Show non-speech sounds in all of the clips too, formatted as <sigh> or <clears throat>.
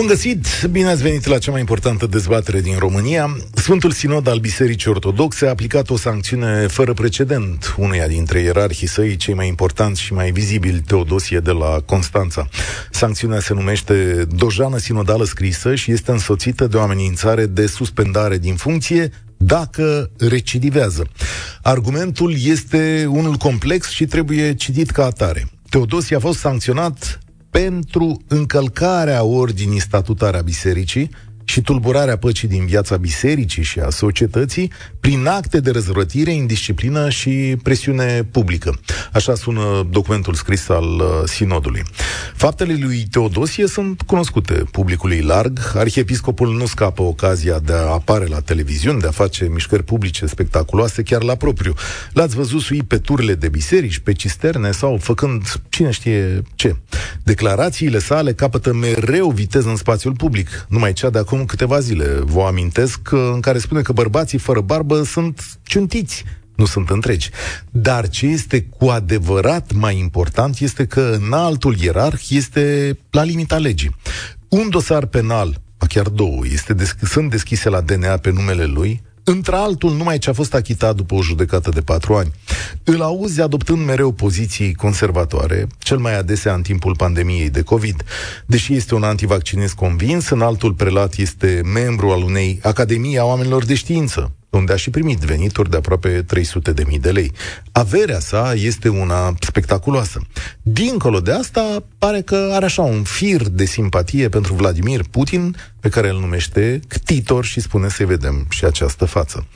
Bun găsit! Bine ați venit la cea mai importantă dezbatere din România. Sfântul Sinod al Bisericii Ortodoxe a aplicat o sancțiune fără precedent uneia dintre ierarhii săi, cei mai importanți și mai vizibili, Teodosie de la Constanța. Sancțiunea se numește dojană sinodală scrisă și este însoțită de o amenințare de suspendare din funcție dacă recidivează. Argumentul este unul complex și trebuie citit ca atare. Teodosie a fost sancționat pentru încălcarea ordinii statutare a bisericii și tulburarea păcii din viața bisericii și a societății prin acte de răzvrătire, indisciplină și presiune publică. Așa sună documentul scris al uh, sinodului. Faptele lui Teodosie sunt cunoscute publicului larg. Arhiepiscopul nu scapă ocazia de a apare la televiziuni, de a face mișcări publice spectaculoase chiar la propriu. L-ați văzut sui pe turile de biserici, pe cisterne sau făcând cine știe ce. Declarațiile sale capătă mereu viteză în spațiul public. Numai cea de acum acum câteva zile, vă amintesc, în care spune că bărbații fără barbă sunt ciuntiți, nu sunt întregi. Dar ce este cu adevărat mai important este că în altul ierarh este la limita legii. Un dosar penal, chiar două, este desch- sunt deschise la DNA pe numele lui, într-altul numai ce a fost achitat după o judecată de patru ani. Îl auzi adoptând mereu poziții conservatoare, cel mai adesea în timpul pandemiei de COVID. Deși este un antivaccinist convins, în altul prelat este membru al unei Academii a oamenilor de știință, unde a și primit venituri de aproape 300 de mii de lei. Averea sa este una spectaculoasă. Dincolo de asta, pare că are așa un fir de simpatie pentru Vladimir Putin, pe care îl numește Ctitor și spune să vedem și această față.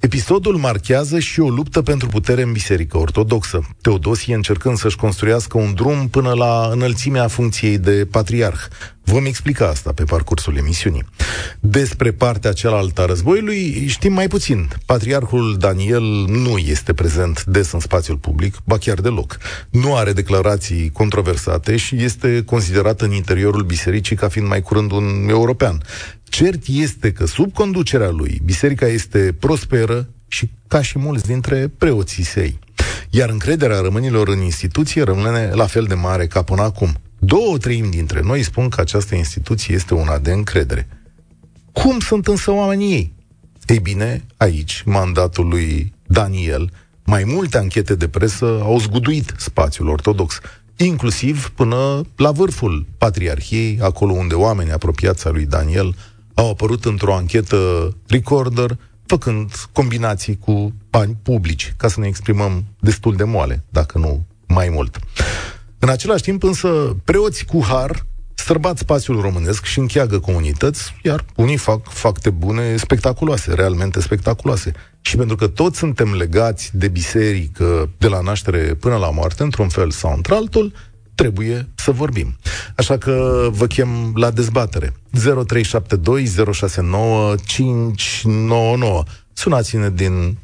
Episodul marchează și o luptă pentru putere în Biserica Ortodoxă. Teodosie încercând să-și construiască un drum până la înălțimea funcției de patriarh. Vom explica asta pe parcursul emisiunii. Despre partea cealaltă a războiului știm mai puțin. Patriarhul Daniel nu este prezent des în spațiul public, ba chiar deloc. Nu are declarații controversate și este considerat în interiorul bisericii ca fiind mai curând un european. Cert este că sub conducerea lui, biserica este prosperă și ca și mulți dintre preoții săi. Iar încrederea rămânilor în instituție rămâne la fel de mare ca până acum. Două treimi dintre noi spun că această instituție este una de încredere. Cum sunt însă oamenii ei? Ei bine, aici, mandatul lui Daniel, mai multe anchete de presă au zguduit spațiul ortodox, inclusiv până la vârful patriarhiei, acolo unde oamenii apropiați lui Daniel au apărut într-o anchetă recorder, făcând combinații cu bani publici, ca să ne exprimăm destul de moale, dacă nu mai mult. În același timp, însă, preoți cu har străbat spațiul românesc și încheagă comunități, iar unii fac fapte bune spectaculoase, realmente spectaculoase. Și pentru că toți suntem legați de biserică de la naștere până la moarte, într-un fel sau într-altul, trebuie să vorbim. Așa că vă chem la dezbatere. 0372069599. Sunați-ne din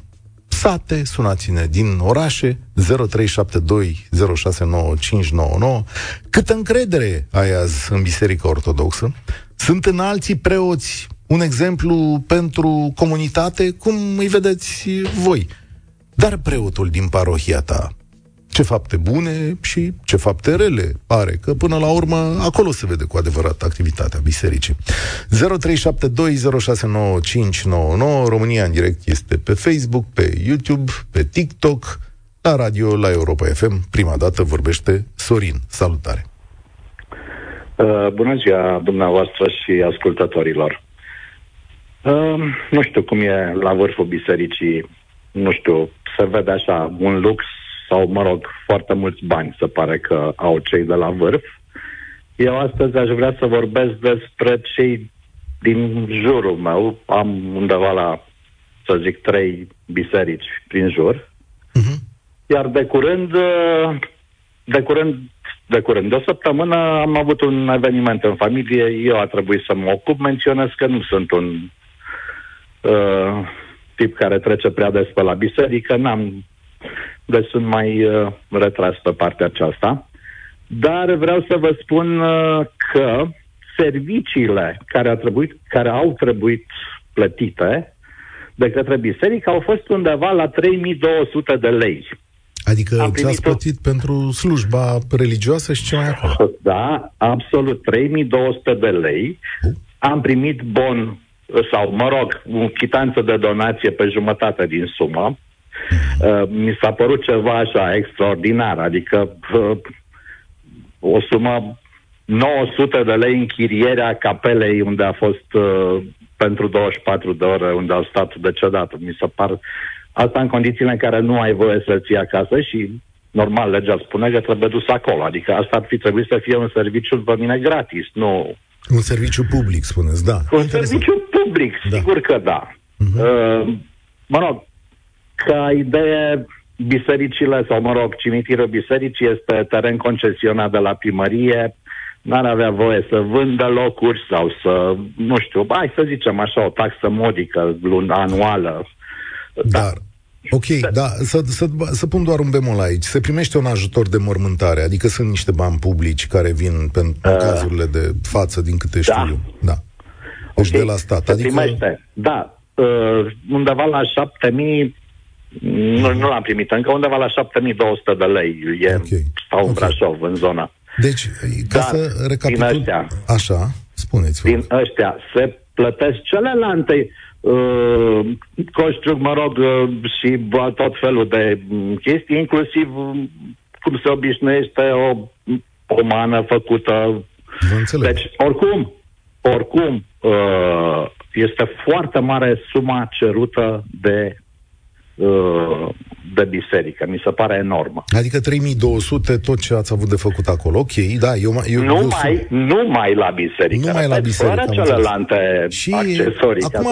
sate, sunați-ne din orașe 0372069599. Câtă încredere ai azi în Biserica Ortodoxă? Sunt în alții preoți un exemplu pentru comunitate? Cum îi vedeți voi? Dar preotul din parohia ta, ce fapte bune și ce fapte rele are, că până la urmă acolo se vede cu adevărat activitatea bisericii. 0372069599 România în direct este pe Facebook, pe YouTube, pe TikTok, la radio, la Europa FM. Prima dată vorbește Sorin. Salutare! Uh, bună ziua dumneavoastră și ascultătorilor. Uh, nu știu cum e la vârful bisericii, nu știu, se vede așa un lux sau, mă rog, foarte mulți bani se pare că au cei de la vârf. Eu astăzi aș vrea să vorbesc despre cei din jurul meu. Am undeva la, să zic, trei biserici prin jur. Uh-huh. Iar de curând, de curând, de curând, de o săptămână am avut un eveniment în familie, eu a trebuit să mă ocup, menționez că nu sunt un uh, tip care trece prea des pe la biserică, n-am deci sunt mai uh, retras pe partea aceasta. Dar vreau să vă spun uh, că serviciile care, a trebuit, care au trebuit plătite de către biserică au fost undeva la 3200 de lei. Adică ți-ați plătit pentru slujba religioasă și ce mai acolo? Da, absolut. 3200 de lei. Uh. Am primit bon sau, mă rog, o chitanță de donație pe jumătate din sumă. Uh, mi s-a părut ceva așa extraordinar, adică uh, o sumă 900 de lei închirierea capelei unde a fost uh, pentru 24 de ore, unde au stat decedat. Mi se par asta în condițiile în care nu ai voie să-l ții acasă și normal legea spune că trebuie dus acolo. Adică asta ar fi trebuit să fie un serviciu pe mine gratis, nu... Un serviciu public, spuneți, da. Un Interesant. serviciu public, da. sigur că da. Uh-huh. Uh, mă rog, ca idee, bisericile, sau mă rog, cimitirul bisericii este teren concesionat de la primărie, n-ar avea voie să vândă locuri sau să, nu știu, hai să zicem așa, o taxă modică luna anuală. Dar, Ok, da, da să, să, să pun doar un bemol aici. Se primește un ajutor de mormântare, adică sunt niște bani publici care vin pentru uh, cazurile de față, din câte știu da. eu. Da. Deci okay. de la stat. Se adică... primește, da. Uh, undeva la 7000 nu, nu l-am primit încă, undeva la 7200 de lei. E, okay. Stau okay. în Brașov, în zona. Deci, ca Dar, să recapitulăm... Din ăștia, Așa, spuneți Din ăștia se plătesc celelalte uh, costuri, mă rog, uh, și tot felul de chestii, inclusiv uh, cum se obișnuiește o pomană făcută. Deci, oricum, oricum, uh, este foarte mare suma cerută de Uh, de biserică. Mi se pare enormă. Adică 3200 tot ce ați avut de făcut acolo. Ok, da, eu, eu, nu eu mai, Nu mai la biserică. Nu mai la biserică. Fără celelalte și accesorii. Acum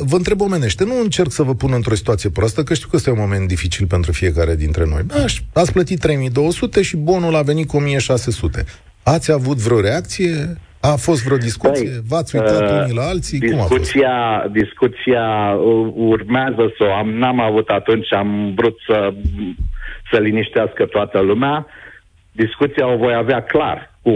vă întreb omenește. Nu încerc să vă pun într-o situație proastă, că știu că este un moment dificil pentru fiecare dintre noi. Aș, ați plătit 3200 și bonul a venit cu 1600. Ați avut vreo reacție? A fost vreo discuție? Păi, V-ați uitat uh, unii la alții? Discuția, Cum a fost? discuția urmează să o am. N-am avut atunci, am vrut să, să liniștească toată lumea. Discuția o voi avea clar cu,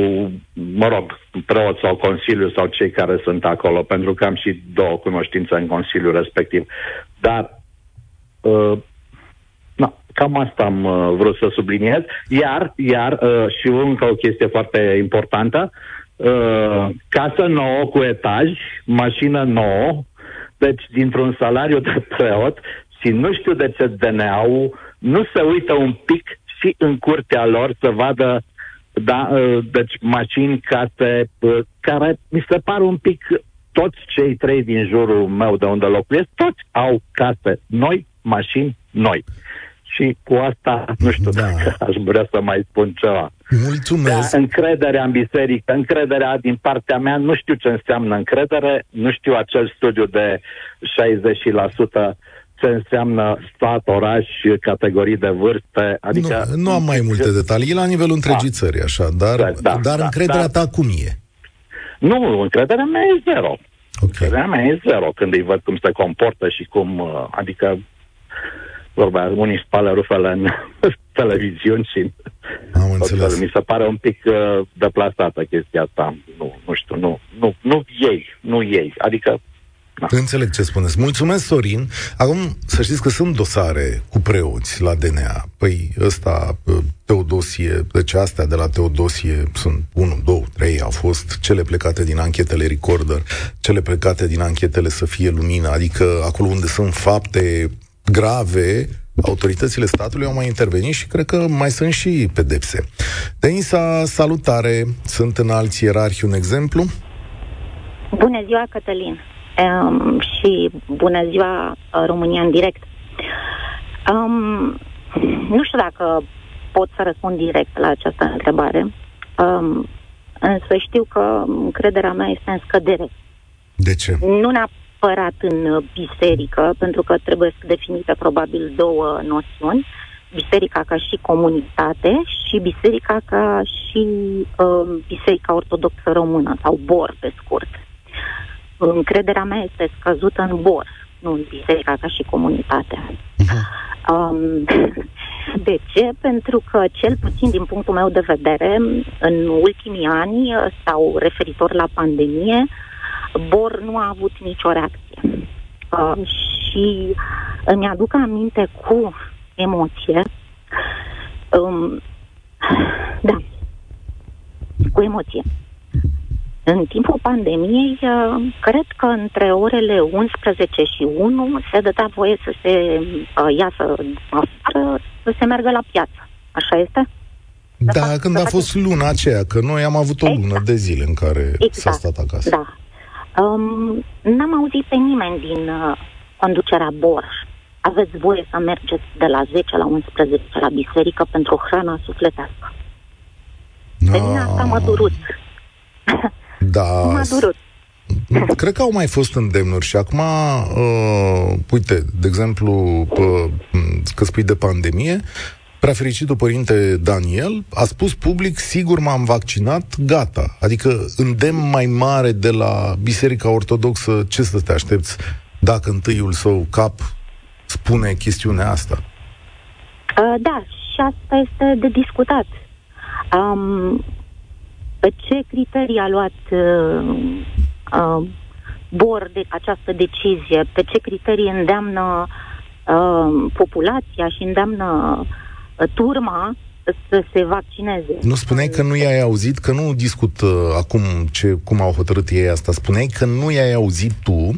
mă rog, preot sau consiliu sau cei care sunt acolo, pentru că am și două cunoștințe în consiliul respectiv. Dar uh, na, cam asta am uh, vrut să subliniez. Iar, iar uh, și încă o chestie foarte importantă, uh, Uh, casă nouă cu etaj, mașină nouă, deci dintr-un salariu de preot și nu știu de ce DNA-ul nu se uită un pic și în curtea lor să vadă da, uh, deci mașini, case, uh, care mi se par un pic toți cei trei din jurul meu de unde locuiesc, toți au case noi, mașini noi. Și cu asta, nu știu da. dacă aș vrea să mai spun ceva. Mulțumesc. Da, încrederea în biserică, încrederea din partea mea, nu știu ce înseamnă încredere, nu știu acel studiu de 60% ce înseamnă stat, oraș, categorii de vârste. Adică nu, nu am mai multe detalii, e la nivelul întregii da. țări, așa, dar, da, da, dar da, încrederea da. ta cum e? Nu, încrederea mea e zero. Okay. Încrederea mea e zero când îi văd cum se comportă și cum, uh, adică vorba, unii spală rufele în <laughs> televiziuni și Am înțeles. mi se pare un pic uh, deplasată chestia asta. Nu, nu știu, nu, nu, nu ei, nu ei. Adică da. Înțeleg ce spuneți. Mulțumesc, Sorin. Acum, să știți că sunt dosare cu preoți la DNA. Păi, ăsta, uh, Teodosie, deci astea de la Teodosie sunt 1, 2, 3, au fost cele plecate din anchetele Recorder, cele plecate din anchetele Să fie lumină, adică acolo unde sunt fapte grave, autoritățile statului au mai intervenit și cred că mai sunt și pedepse. Denisa, salutare! Sunt în alți ierarhi un exemplu? Bună ziua, Cătălin! Um, și bună ziua, uh, România în direct! Um, nu știu dacă pot să răspund direct la această întrebare, um, însă știu că încrederea mea este în scădere. De ce? Nu neapărat neapărat în uh, biserică, pentru că trebuie să definite probabil două noțiuni. Biserica ca și comunitate și biserica ca și uh, biserica ortodoxă română sau BOR pe scurt. Încrederea mea este scăzută în BOR, nu în biserica ca și comunitate. Uh-huh. Um, <laughs> de ce? Pentru că, cel puțin din punctul meu de vedere, în ultimii ani sau referitor la pandemie, Bor nu a avut nicio reacție. Uh, și îmi aduc aminte cu emoție. Um, da, cu emoție. În timpul pandemiei, uh, cred că între orele 11 și 1 se dădea voie să se uh, iasă afară, să se meargă la piață. Așa este? Da, fapt, când a fost luna aceea, că noi am avut o exact. lună de zile în care exact. s-a stat acasă. Da. Um, n-am auzit pe nimeni din uh, conducerea Borș. Aveți voie să mergeți de la 10 la 11 la biserică pentru hrana sufletească. No. Pe mine asta mă durut. Da. <laughs> m-a durut. <laughs> Cred că au mai fost îndemnuri și acum, uh, uite, de exemplu, uh, că spui de pandemie, Prea fericitul părinte Daniel a spus public, sigur m-am vaccinat, gata. Adică îndemn mai mare de la Biserica Ortodoxă, ce să te aștepți dacă întâiul său cap spune chestiunea asta? Uh, da, și asta este de discutat. Um, pe ce criterii a luat uh, uh, BOR de această decizie? Pe ce criterii îndeamnă uh, populația și îndeamnă uh, turma să se vaccineze. Nu spuneai că nu i-ai auzit, că nu discut uh, acum ce, cum au hotărât ei asta. Spuneai că nu i-ai auzit tu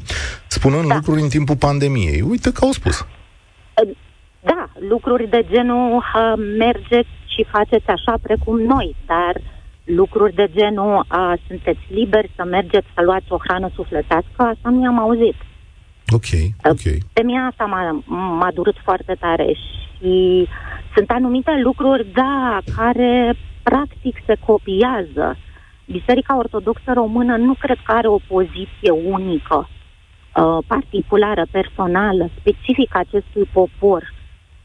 spunând da. lucruri în timpul pandemiei. Uite că au spus. Uh, da, lucruri de genul uh, mergeți și faceți așa precum noi, dar lucruri de genul uh, sunteți liberi să mergeți să luați o hrană sufletească, asta nu i-am auzit. Ok, ok. Pe mine asta m-a, m-a durut foarte tare și sunt anumite lucruri, da, care practic se copiază. Biserica Ortodoxă Română nu cred că are o poziție unică, uh, particulară, personală, specifică acestui popor.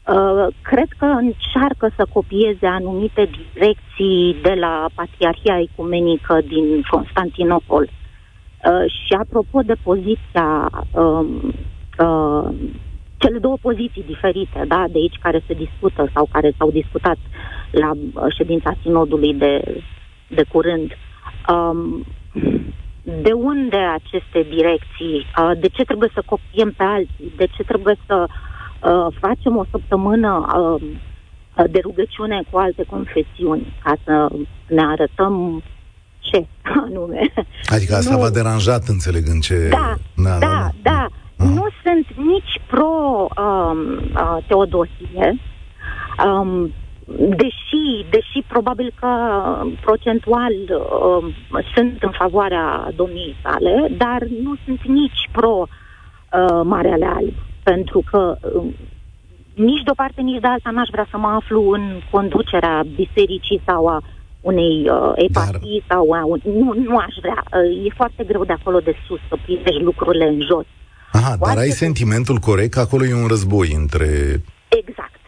Uh, cred că încearcă să copieze anumite direcții de la Patriarhia Ecumenică din Constantinopol. Uh, și apropo de poziția, uh, uh, cele două poziții diferite, da, de aici care se discută sau care s-au discutat la uh, ședința sinodului de, de curând, um, de unde aceste direcții? Uh, de ce trebuie să copiem pe alții? De ce trebuie să uh, uh, facem o săptămână uh, de rugăciune cu alte confesiuni, ca să ne arătăm ce <laughs> anume. Adică asta nu. v-a deranjat, înțelegând ce... Da, da, da. da. da. Uh-huh. Nu sunt nici pro-Teodosie, um, uh, um, deși, deși probabil că procentual uh, sunt în favoarea domniei sale, dar nu sunt nici pro uh, Marele Alb pentru că um, nici de o parte, nici de alta n-aș vrea să mă aflu în conducerea bisericii sau a unei uh, epatii dar... sau a un... nu, nu aș vrea. Uh, e foarte greu de acolo de sus să privești lucrurile în jos. Aha, Poate dar ai sentimentul corect că acolo e un război între... Exact,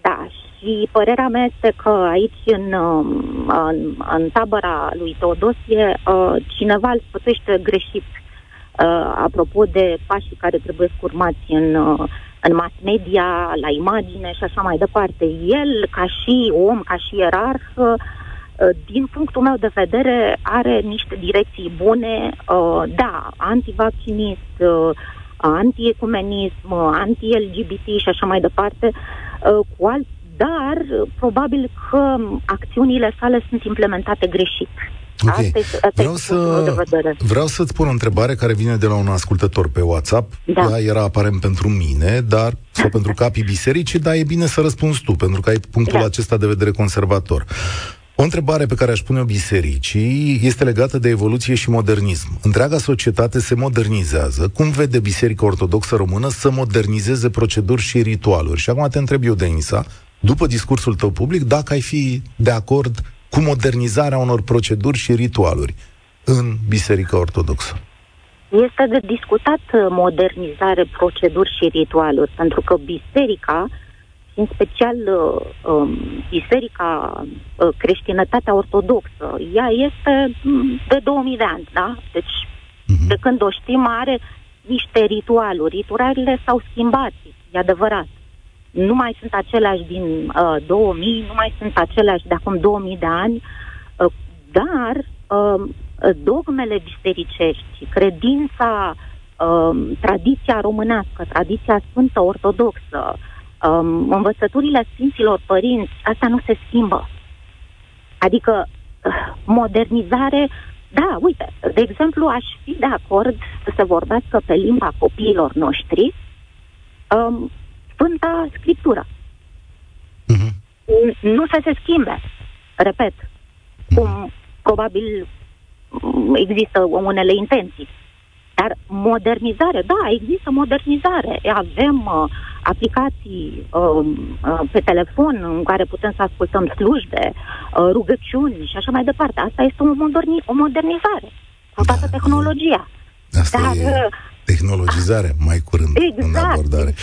da. Și părerea mea este că aici, în, um, în, în tabăra lui Teodosie, uh, cineva îl spătește greșit uh, apropo de pașii care trebuie urmați în, uh, în mass media, la imagine și așa mai departe. El, ca și om, ca și ierarh, uh, din punctul meu de vedere, are niște direcții bune, uh, da, antivaccinist, uh, antiecumenism, anti-LGBT și așa mai departe, uh, cu alt, dar probabil că acțiunile sale sunt implementate greșit. Okay. Asta asta vreau, să, vreau să-ți pun o întrebare care vine de la un ascultător pe WhatsApp. Da. Ea era aparent pentru mine, dar sau pentru capii bisericii, dar e bine să răspunzi tu, pentru că ai punctul da. acesta de vedere conservator. O întrebare pe care aș pune-o bisericii este legată de evoluție și modernism. Întreaga societate se modernizează. Cum vede Biserica Ortodoxă Română să modernizeze proceduri și ritualuri? Și acum te întreb eu, Denisa, după discursul tău public, dacă ai fi de acord cu modernizarea unor proceduri și ritualuri în Biserica Ortodoxă? Este de discutat uh, modernizare, proceduri și ritualuri, pentru că biserica, în special uh, um, biserica uh, creștinătatea ortodoxă, ea este mm, de 2000 de ani, da? Deci, uh-huh. de când o știm, are niște ritualuri. Ritualurile s-au schimbat, e adevărat nu mai sunt aceleași din uh, 2000, nu mai sunt aceleași de acum 2000 de ani, uh, dar uh, dogmele bisericești, credința, um, tradiția românească, tradiția sfântă ortodoxă, um, învățăturile Sfinților Părinți, asta nu se schimbă. Adică uh, modernizare, da, uite, de exemplu, aș fi de acord să se vorbească pe limba copiilor noștri um, Sfânta Scriptură. Uh-huh. Nu să se schimbe. Repet, cum probabil există unele intenții. Dar modernizare, da, există modernizare. Avem uh, aplicații uh, uh, pe telefon în care putem să ascultăm slujbe, uh, rugăciuni și așa mai departe. Asta este o, moderni- o modernizare cu toată da. tehnologia. Asta Dar, e... Uh, tehnologizare mai curând exact. în abordare.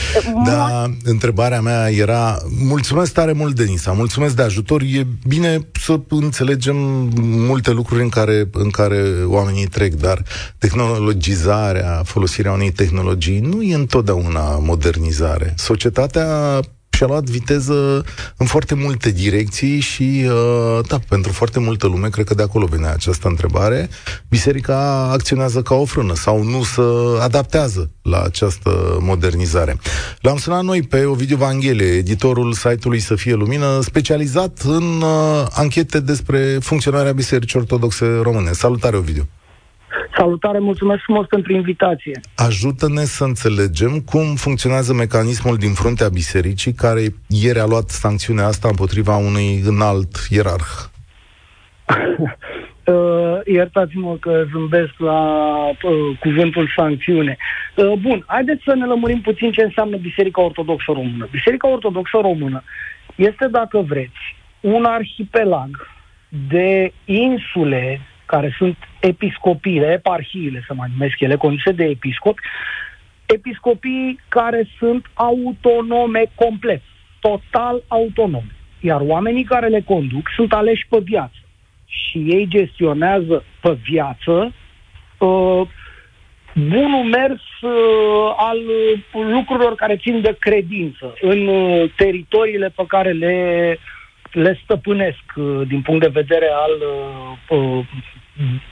Dar întrebarea mea era, mulțumesc tare mult, Denisa, mulțumesc de ajutor. E bine să înțelegem multe lucruri în care, în care oamenii trec, dar tehnologizarea, folosirea unei tehnologii nu e întotdeauna modernizare. Societatea și-a luat viteză în foarte multe direcții și, uh, da, pentru foarte multă lume, cred că de acolo vine această întrebare, biserica acționează ca o frână sau nu se adaptează la această modernizare. L-am sunat noi pe Ovidiu Vanghele, editorul site-ului Să fie lumină, specializat în uh, anchete despre funcționarea Bisericii Ortodoxe Române. Salutare, Ovidiu! Salutare, mulțumesc frumos pentru invitație. Ajută-ne să înțelegem cum funcționează mecanismul din fruntea bisericii care ieri a luat sancțiunea asta împotriva unui înalt ierarh. <laughs> Uh, iertați-mă că zâmbesc la uh, cuvântul sancțiune. Uh, bun, haideți să ne lămurim puțin ce înseamnă Biserica Ortodoxă Română. Biserica Ortodoxă Română este, dacă vreți, un arhipelag de insule care sunt episcopiile, eparhiile, să mai numesc ele, conduse de episcopi, episcopii care sunt autonome complet, total autonome. Iar oamenii care le conduc sunt aleși pe viață. Și ei gestionează pe viață uh, bunul mers uh, al lucrurilor care țin de credință în uh, teritoriile pe care le le stăpânesc uh, din punct de vedere al uh, uh,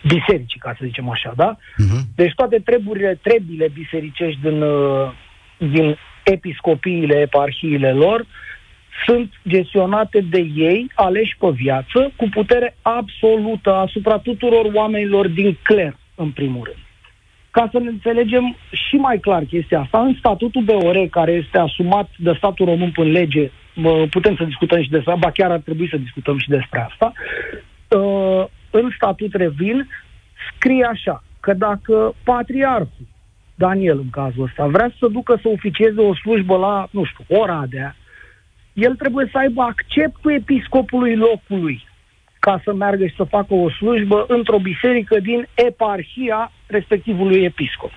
bisericii, ca să zicem așa, da? Uh-huh. Deci toate treburile, trebile bisericești din, uh, din episcopiile, eparhiile lor, sunt gestionate de ei, aleși pe viață, cu putere absolută asupra tuturor oamenilor din cler, în primul rând. Ca să ne înțelegem și mai clar chestia asta, în statutul BOR, care este asumat de statul român prin lege, putem să discutăm și despre asta, chiar ar trebui să discutăm și despre asta, uh, în statut revin, scrie așa, că dacă patriarhul, Daniel în cazul ăsta, vrea să ducă să oficieze o slujbă la, nu știu, Oradea, el trebuie să aibă acceptul episcopului locului ca să meargă și să facă o slujbă într-o biserică din eparhia respectivului episcop.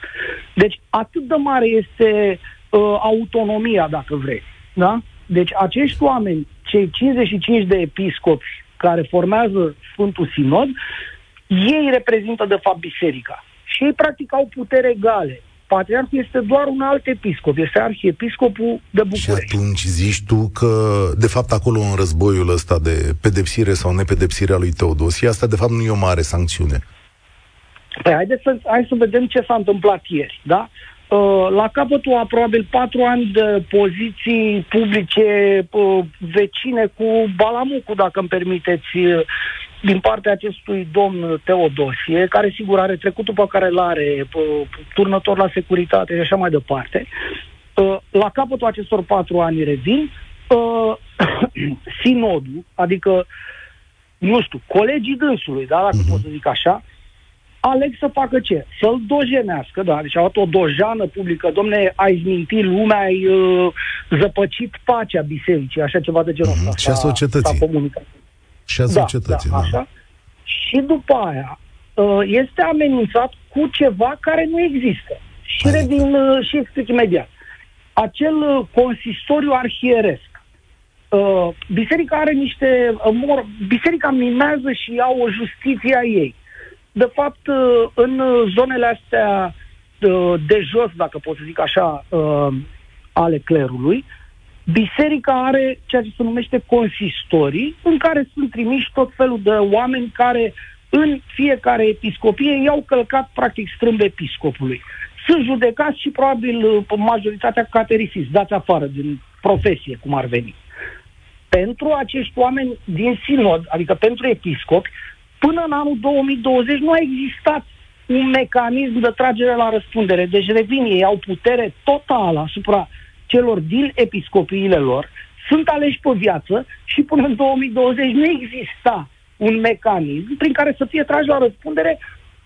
Deci atât de mare este uh, autonomia, dacă vrei. Da? Deci acești oameni, cei 55 de episcopi care formează Sfântul Sinod, ei reprezintă de fapt biserica. Și ei practic au putere egale. Patriarhul este doar un alt episcop, este arhiepiscopul de București. Și atunci zici tu că, de fapt, acolo în războiul ăsta de pedepsire sau nepedepsire a lui Teodosie, asta de fapt nu e o mare sancțiune. Păi haideți să, hai să vedem ce s-a întâmplat ieri, da? Uh, la capătul a probabil patru ani de poziții publice uh, vecine cu Balamucu, dacă îmi permiteți, uh, din partea acestui domn Teodosie, care sigur are trecutul pe care îl are, turnător la securitate și așa mai departe. La capătul acestor patru ani revin, <clears throat> sinodul, adică, nu știu, colegii dânsului, da, dacă uh-huh. pot să zic așa, aleg să facă ce? Să-l dojenească, da, deci au luat o dojană publică, domne, ai mintit lumea, ai uh, zăpăcit pacea bisericii, așa ceva de genul ăsta. Mm-hmm. Și a societății. Și a da, societății, da, da. Așa. Și după aia uh, este amenințat cu ceva care nu există. Și Hai. revin uh, și explic imediat. Acel uh, consistoriu arhieresc, Uh, biserica are niște. Uh, mor, biserica mimează și ia o justiție a ei de fapt, uh, în zonele astea uh, de jos, dacă pot să zic așa, uh, ale clerului, biserica are ceea ce se numește consistorii, în care sunt trimiși tot felul de oameni care în fiecare episcopie i-au călcat practic strâmb episcopului. Sunt judecați și probabil uh, majoritatea caterisiți, dați afară din profesie, cum ar veni. Pentru acești oameni din sinod, adică pentru episcopi, până în anul 2020 nu a existat un mecanism de tragere la răspundere. Deci revin, ei au putere totală asupra celor din episcopiile lor, sunt aleși pe viață și până în 2020 nu exista un mecanism prin care să fie trași la răspundere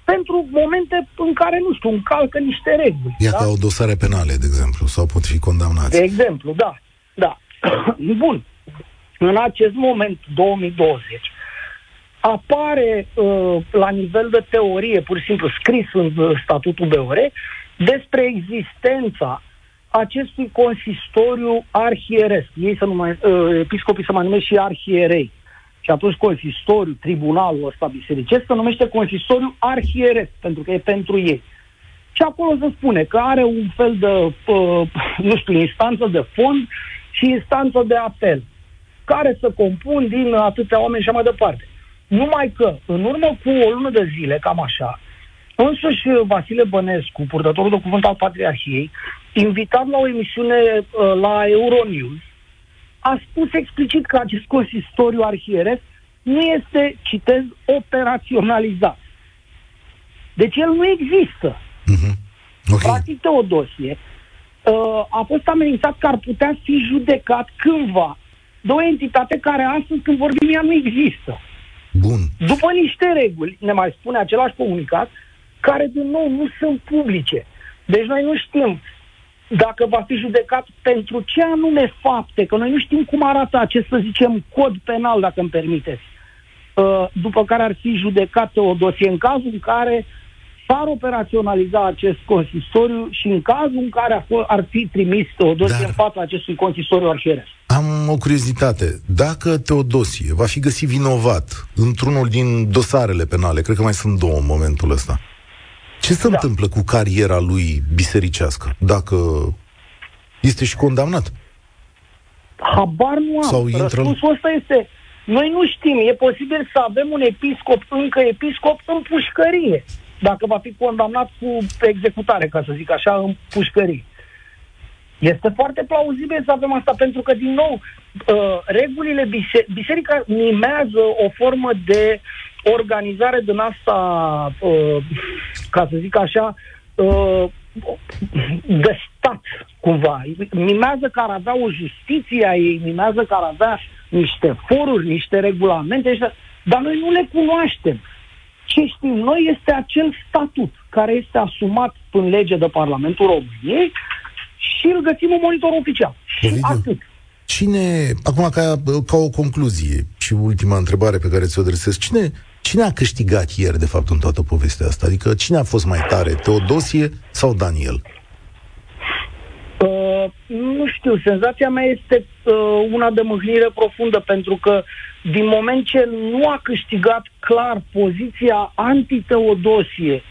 pentru momente în care, nu știu, încalcă niște reguli. Ia da? au dosare penale, de exemplu, sau pot fi condamnați. De exemplu, da. da. <clears throat> Bun. În acest moment, 2020, apare uh, la nivel de teorie, pur și simplu scris în uh, statutul BOR, despre existența acestui consistoriu arhieresc. Ei să nu mai, uh, episcopii să mai numesc și arhierei. Și atunci consistoriu, tribunalul ăsta bisericesc, se numește consistoriu arhieresc, pentru că e pentru ei. Și acolo se spune că are un fel de, uh, nu știu, instanță de fond și instanță de apel, care să compun din atâtea oameni și mai departe. Numai că, în urmă cu o lună de zile, cam așa, însuși Vasile Bănescu, purtătorul de cuvânt al Patriarhiei, invitat la o emisiune uh, la Euronews, a spus explicit că acest consistoriu arhieresc nu este, citez, operaționalizat. Deci el nu există. Uh-huh. Okay. Practic Teodosie uh, a fost amenințat că ar putea fi judecat cândva de o entitate care astăzi, când vorbim, ea nu există. Bun. După niște reguli, ne mai spune același comunicat, care, din nou, nu sunt publice. Deci noi nu știm dacă va fi judecat pentru ce anume fapte, că noi nu știm cum arată acest, să zicem, cod penal, dacă îmi permiteți, uh, după care ar fi judecat o dosie în cazul în care s-ar operaționaliza acest consistoriu și în cazul în care ar fi trimis Teodosie Dar... în fața acestui consistoriu arhieresc. Am o curiozitate. Dacă Teodosie va fi găsit vinovat într-unul din dosarele penale, cred că mai sunt două în momentul ăsta, ce se da. întâmplă cu cariera lui bisericească? Dacă este și condamnat? Habar nu am. Sau intră... Răspunsul ăsta este... Noi nu știm. E posibil să avem un episcop, încă episcop, în pușcărie dacă va fi condamnat cu executare, ca să zic așa, în pușcării. Este foarte plauzibil să avem asta, pentru că, din nou, uh, regulile bise- biserica mimează o formă de organizare din asta, uh, ca să zic așa, uh, de stat, cumva. Mimează că ar avea o justiție a ei, mimează că ar avea niște foruri, niște regulamente, dar noi nu le cunoaștem. Ce știm noi este acel statut care este asumat în lege de Parlamentul României și îl găsim în monitor oficial. Și Ovidiu, atât. Cine, acum ca, ca o concluzie și ultima întrebare pe care ți-o adresez, cine, cine a câștigat ieri, de fapt, în toată povestea asta? Adică cine a fost mai tare, Teodosie sau Daniel? Uh, nu știu, senzația mea este uh, una de mâhnire profundă, pentru că din moment ce nu a câștigat clar poziția anti-Teodosie,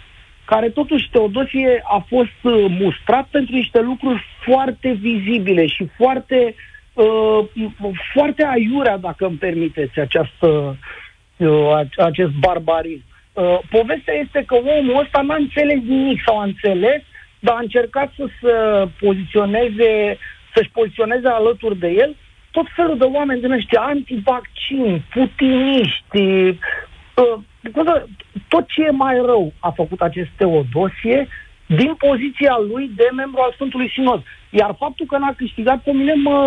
care totuși Teodosie a fost uh, mustrat pentru niște lucruri foarte vizibile și foarte, uh, foarte aiurea, dacă îmi permiteți, această, uh, acest barbarism. Uh, povestea este că omul ăsta n-a înțeles nimic sau a înțeles, dar a încercat să se poziționeze, să-și poziționeze alături de el tot felul de oameni din ăștia antivaccin, putiniști, uh, tot ce e mai rău a făcut acest Teodosie din poziția lui de membru al Sfântului Sinod. Iar faptul că n-a câștigat pe mine mă,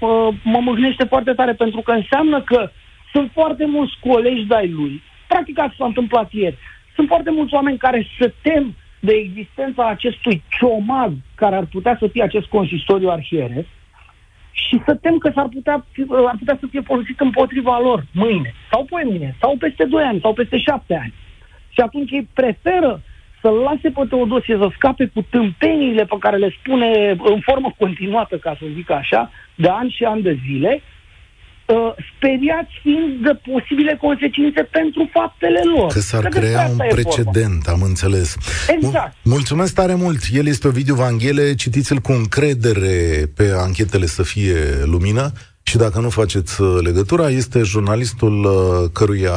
mă, mă mâhnește foarte tare, pentru că înseamnă că sunt foarte mulți colegi de-ai lui. Practic asta s-a întâmplat ieri. Sunt foarte mulți oameni care se tem de existența acestui ciomag care ar putea să fie acest consistoriu arhieresc și să tem că s-ar putea, ar putea să fie folosit împotriva lor mâine, sau mâine, sau peste 2 ani, sau peste 7 ani. Și atunci ei preferă să-l lase pe Teodosie să scape cu tâmpeniile pe care le spune în formă continuată, ca să zic așa, de ani și ani de zile, uh, speriați fiind de posibile consecințe pentru faptele lor. Că s-ar că crea un precedent, am înțeles. Exact. Mulțumesc tare mult. El este Ovidiu Vanghele, citiți-l cu încredere pe anchetele să fie lumină și dacă nu faceți uh, legătura, este jurnalistul uh, căruia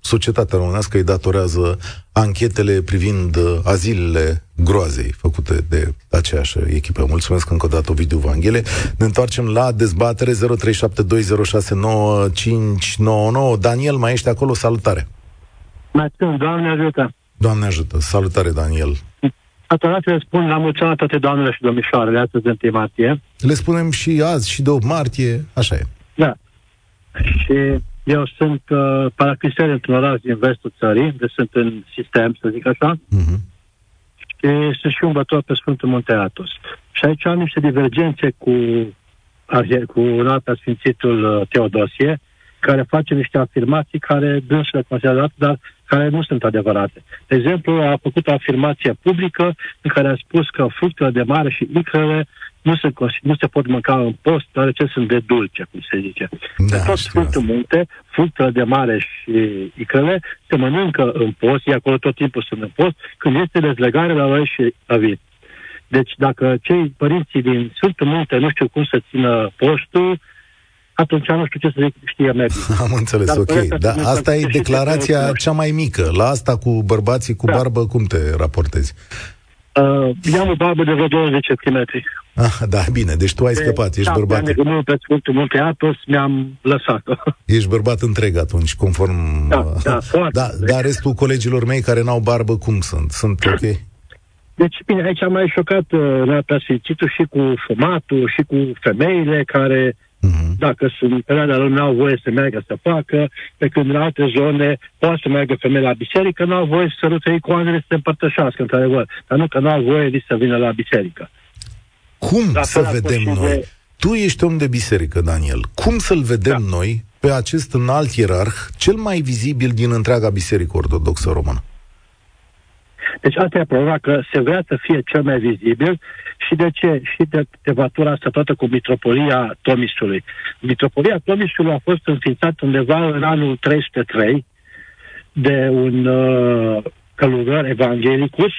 societatea românească îi datorează anchetele privind uh, azilele groazei făcute de aceeași echipă. Mulțumesc încă o dată, Ovidiu Vanghele. Ne întoarcem la dezbatere 0372069599. Daniel, mai ești acolo? Salutare! Mulțumesc, Doamne ajută! Doamne ajută! Salutare, Daniel! Atunci le spun la mulți ani toate doamnele și domnișoarele, astăzi de 1 martie. Le spunem și azi și de 8 martie, așa e. Da. Și eu sunt uh, paracriser într-un oraș din vestul țării, deci sunt în sistem, să zic așa. Uh-huh. Și sunt și umbător pe Sfântul Munte Atos. Și aici am niște divergențe cu, cu un alt Sfințitul uh, Teodosie, care face niște afirmații care dânsul le considerat, dar care nu sunt adevărate. De exemplu, a făcut o afirmație publică în care a spus că fructele de mare și icrele nu se, nu se pot mânca în post, deoarece sunt de dulce, cum se zice. Da, tot Sfântul Munte, fructele de mare și icrele se mănâncă în post, e acolo tot timpul sunt în post, când este dezlegare la noi și la vin. Deci dacă cei părinții din Sfântul Munte nu știu cum să țină postul, atunci nu știu ce să zic, știe merge. <laughs> Am înțeles, Dar ok. Dar asta e declarația de cea mai mică. La asta cu bărbații cu da. barbă, cum te raportezi? Uh, am o barbă de vreo 20 cm. Ah, da, bine, deci tu ai de, scăpat, ești da, bărbat. Da, nu pe Sfântul Munte Atos mi-am lăsat-o. <laughs> Ești bărbat întreg atunci, conform... Da, da, <laughs> foarte da, dar restul colegilor mei care n-au barbă, cum sunt? Sunt ok? Deci, bine, aici am mai șocat uh, la și cu fumatul, și cu femeile care Uh-huh. Dacă sunt perioada lor, nu au voie să meargă să facă, pe când în alte zone poate să meargă femei la biserică, nu au voie să sărute icoanele să se împărtășească, într-adevăr. Dar nu că nu au voie nici să vină la biserică. Cum Dar să vedem noi? De... Tu ești om de biserică, Daniel. Cum să-l vedem da. noi pe acest înalt ierarh, cel mai vizibil din întreaga biserică ortodoxă română? Deci asta e problema, că se vrea să fie cel mai vizibil și de ce? Și de tevatura asta toată cu Mitropolia Tomisului. Mitropolia Tomisului a fost înființată undeva în anul 303 de un uh, călugăr evanghelicus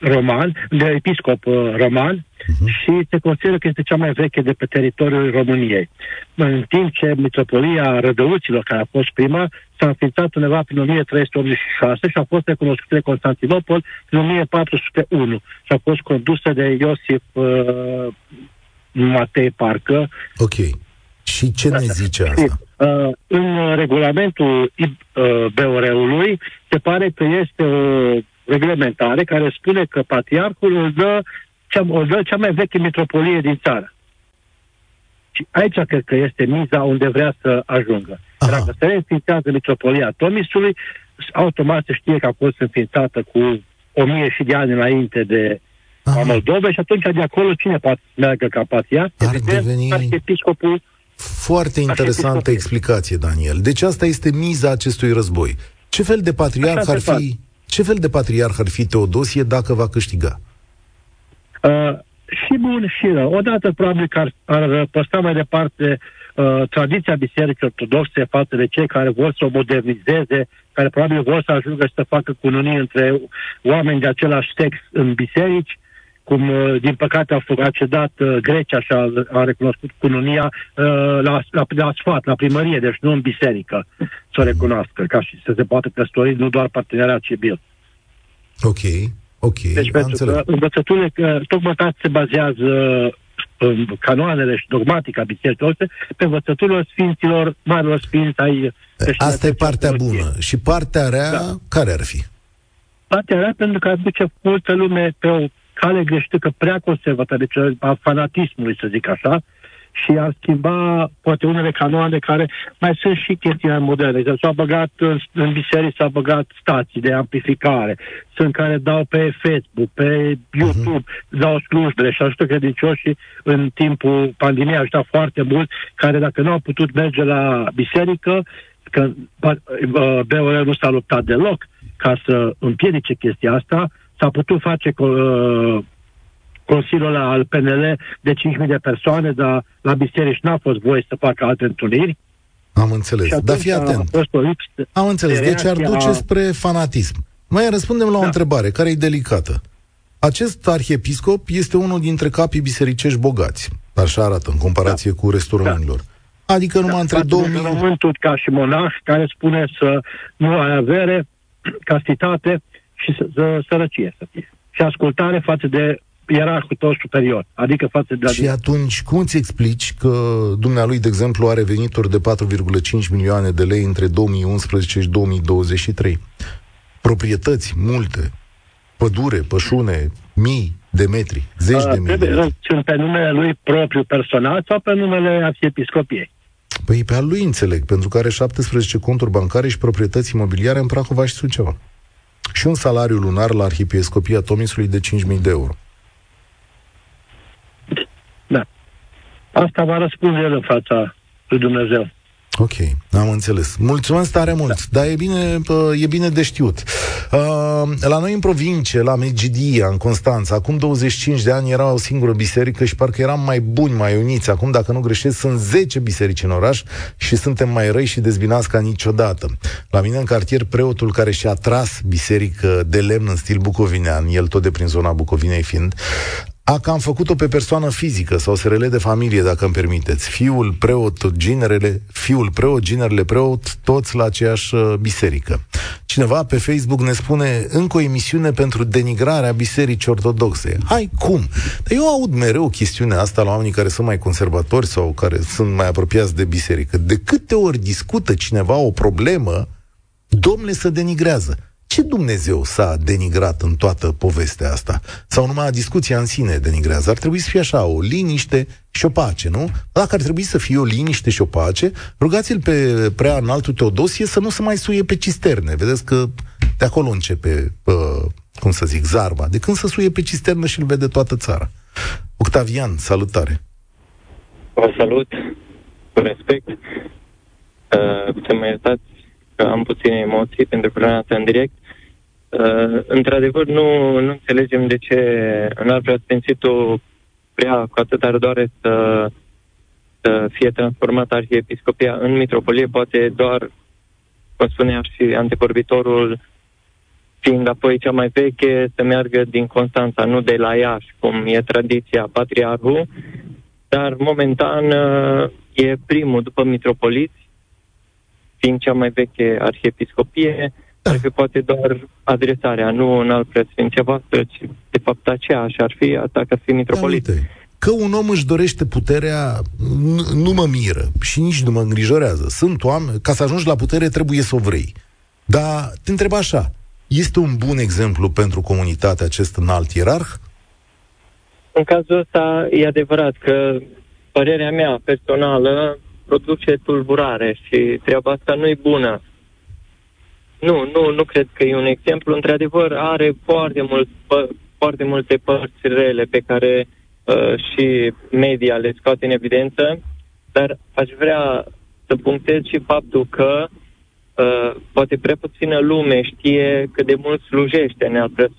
roman, de episcop uh, roman, uh-huh. și se consideră că este cea mai veche de pe teritoriul României. În timp ce Mitropolia Rădăuților, care a fost prima, s-a înființat undeva prin 1386 și a fost recunoscută de Constantinopol în 1401 și a fost condusă de Iosif uh, Matei Parcă. Ok. Și ce ne zice asta? Uh, în regulamentul uh, BOR-ului se pare că este o reglementare care spune că patriarhul îl dă cea, îl dă cea mai veche metropolie din țară. Și aici cred că este miza unde vrea să ajungă. Aha. Dacă se reînființează metropolia Tomisului, automat se știe că a fost înființată cu o mie și de ani înainte de Aha. Moldova și atunci de acolo cine poate meargă ca patriarh? Ar deveni... Arhiepiscopul foarte interesantă explicație, Daniel. Deci asta este miza acestui război. Ce fel de patriarh ar fi ce fel de patriarh ar fi Teodosie dacă va câștiga? Uh, și bun și rău. Odată probabil că ar, ar păstra mai departe uh, tradiția Bisericii Ortodoxe față de cei care vor să o modernizeze, care probabil vor să ajungă să facă cununii între oameni de același sex în biserici, cum uh, din păcate a, a cedat uh, Grecia și a, a recunoscut cununia uh, la, la, la sfat, la primărie, deci nu în biserică să o recunoască, ca și să se poată căsători, nu doar parteneriat civil. Ok, ok, Deci pentru înțeleg. că învățăturile, că tocmai se bazează în canoanele și dogmatica bisericii ortodoxe pe învățăturile sfinților, marilor sfinți ai Asta e partea bună. Și partea rea, da. care ar fi? Partea rea pentru că aduce multă lume pe o cale greșită, prea conservată, deci a fanatismului, să zic așa, și a schimba poate unele canoane care mai sunt și chestii moderne. Deci s-au băgat în, în biserici, s-au băgat stații de amplificare, sunt care dau pe Facebook, pe YouTube, uh-huh. dau slujbele și ajută credincioșii în timpul pandemiei, ajută foarte mult, care dacă nu au putut merge la biserică, că uh, BOR nu s-a luptat deloc ca să împiedice chestia asta, s-a putut face uh, Consiliul al PNL de 5.000 de persoane, dar la biserici n-a fost voie să facă alte întâlniri. Am înțeles. Dar fii atent. Am înțeles. Deci ar duce spre fanatism. Mai răspundem la o da. întrebare care e delicată. Acest arhiepiscop este unul dintre capii bisericești bogați. Așa arată, în comparație da. cu restul da. românilor. Adică numai da, între 2000... Romântul ca și monah, care spune să nu ai avere, castitate și să, să, sărăcie să fie. Și ascultare față de ierarhul tău superior, adică față de... Și atunci, cum îți explici că dumnealui, de exemplu, are venituri de 4,5 milioane de lei între 2011 și 2023? Proprietăți multe, pădure, pășune, mii de metri, zeci A, de mii de metri. Sunt pe numele lui propriu personal sau pe numele arhiepiscopiei? Păi pe al lui înțeleg, pentru că are 17 conturi bancare și proprietăți imobiliare în Prahova și Suceava. Și un salariu lunar la Arhiepiscopia Tomisului de 5.000 de euro. Da. Asta va răspunde el în fața lui Dumnezeu. Ok, am înțeles. Mulțumesc tare mult, da. dar e bine, e bine de știut. La noi în provincie, la Megidia, în Constanța, acum 25 de ani era o singură biserică și parcă eram mai buni, mai uniți. Acum, dacă nu greșesc, sunt 10 biserici în oraș și suntem mai răi și dezbinați ca niciodată. La mine în cartier, preotul care și-a tras biserică de lemn în stil bucovinean, el tot de prin zona Bucovinei fiind, a cam făcut-o pe persoană fizică sau SRL de familie, dacă îmi permiteți. Fiul preot, ginerele, fiul preot, ginerele preot, toți la aceeași uh, biserică. Cineva pe Facebook ne spune încă o emisiune pentru denigrarea bisericii ortodoxe. Hai, cum? Dar eu aud mereu chestiunea asta la oamenii care sunt mai conservatori sau care sunt mai apropiați de biserică. De câte ori discută cineva o problemă, domnule să denigrează. Ce Dumnezeu s-a denigrat în toată povestea asta? Sau numai discuția în sine denigrează? Ar trebui să fie așa, o liniște și o pace, nu? Dacă ar trebui să fie o liniște și o pace, rugați-l pe prea înaltul Teodosie să nu se mai suie pe cisterne. Vedeți că de acolo începe, pă, cum să zic, zarva. De când să suie pe cisternă și îl vede toată țara. Octavian, salutare! Vă salut, cu respect. Uh, să mă iertați că am puține emoții pentru că în direct. Uh, într-adevăr, nu, nu înțelegem de ce în al preasfințitul prea cu atâta rădoare să, să fie transformată arhiepiscopia în mitropolie, poate doar, cum spunea și antevorbitorul, fiind apoi cea mai veche, să meargă din Constanța, nu de la Iași, cum e tradiția patriarhul, dar momentan uh, e primul după mitropoliți, fiind cea mai veche arhiepiscopie, ar fi poate doar adresarea, nu în alt preasfinția voastră, ci de fapt aceeași ar fi, dacă ar fi mitropolit. Da, că un om își dorește puterea nu mă miră și nici nu mă îngrijorează. Sunt oameni, ca să ajungi la putere trebuie să o vrei. Dar te întreb așa, este un bun exemplu pentru comunitatea acest înalt ierarh? În cazul ăsta e adevărat că părerea mea personală produce tulburare și treaba asta nu e bună. Nu, nu, nu cred că e un exemplu. Într-adevăr, are foarte, mult, pă, foarte multe părți rele pe care uh, și media le scoate în evidență, dar aș vrea să punctez și faptul că uh, poate prea puțină lume știe cât de mult slujește neapărat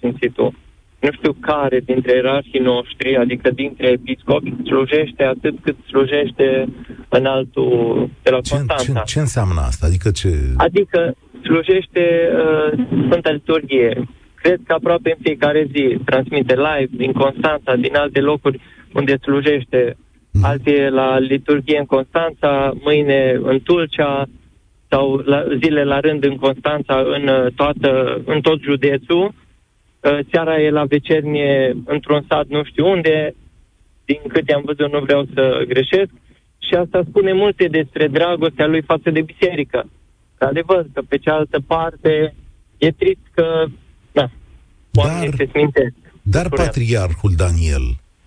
Nu știu care dintre erarhii noștri, adică dintre episcopi, slujește atât cât slujește în altul de la ce, Constanța. Ce, ce înseamnă asta? Adică ce... Adică slujește uh, Sfânta Liturghie. Cred că aproape în fiecare zi transmite live din Constanța, din alte locuri unde slujește. Mm. Alte la liturghie în Constanța, mâine în Tulcea, sau la, zile la rând în Constanța, în, uh, toată, în tot județul. Uh, seara e la vecernie într-un sat nu știu unde, din câte am văzut nu vreau să greșesc. Și asta spune multe despre dragostea lui față de biserică adevăr că pe cealaltă parte e trist că, da, oamenii dar, se smintesc. Dar patriarhul Daniel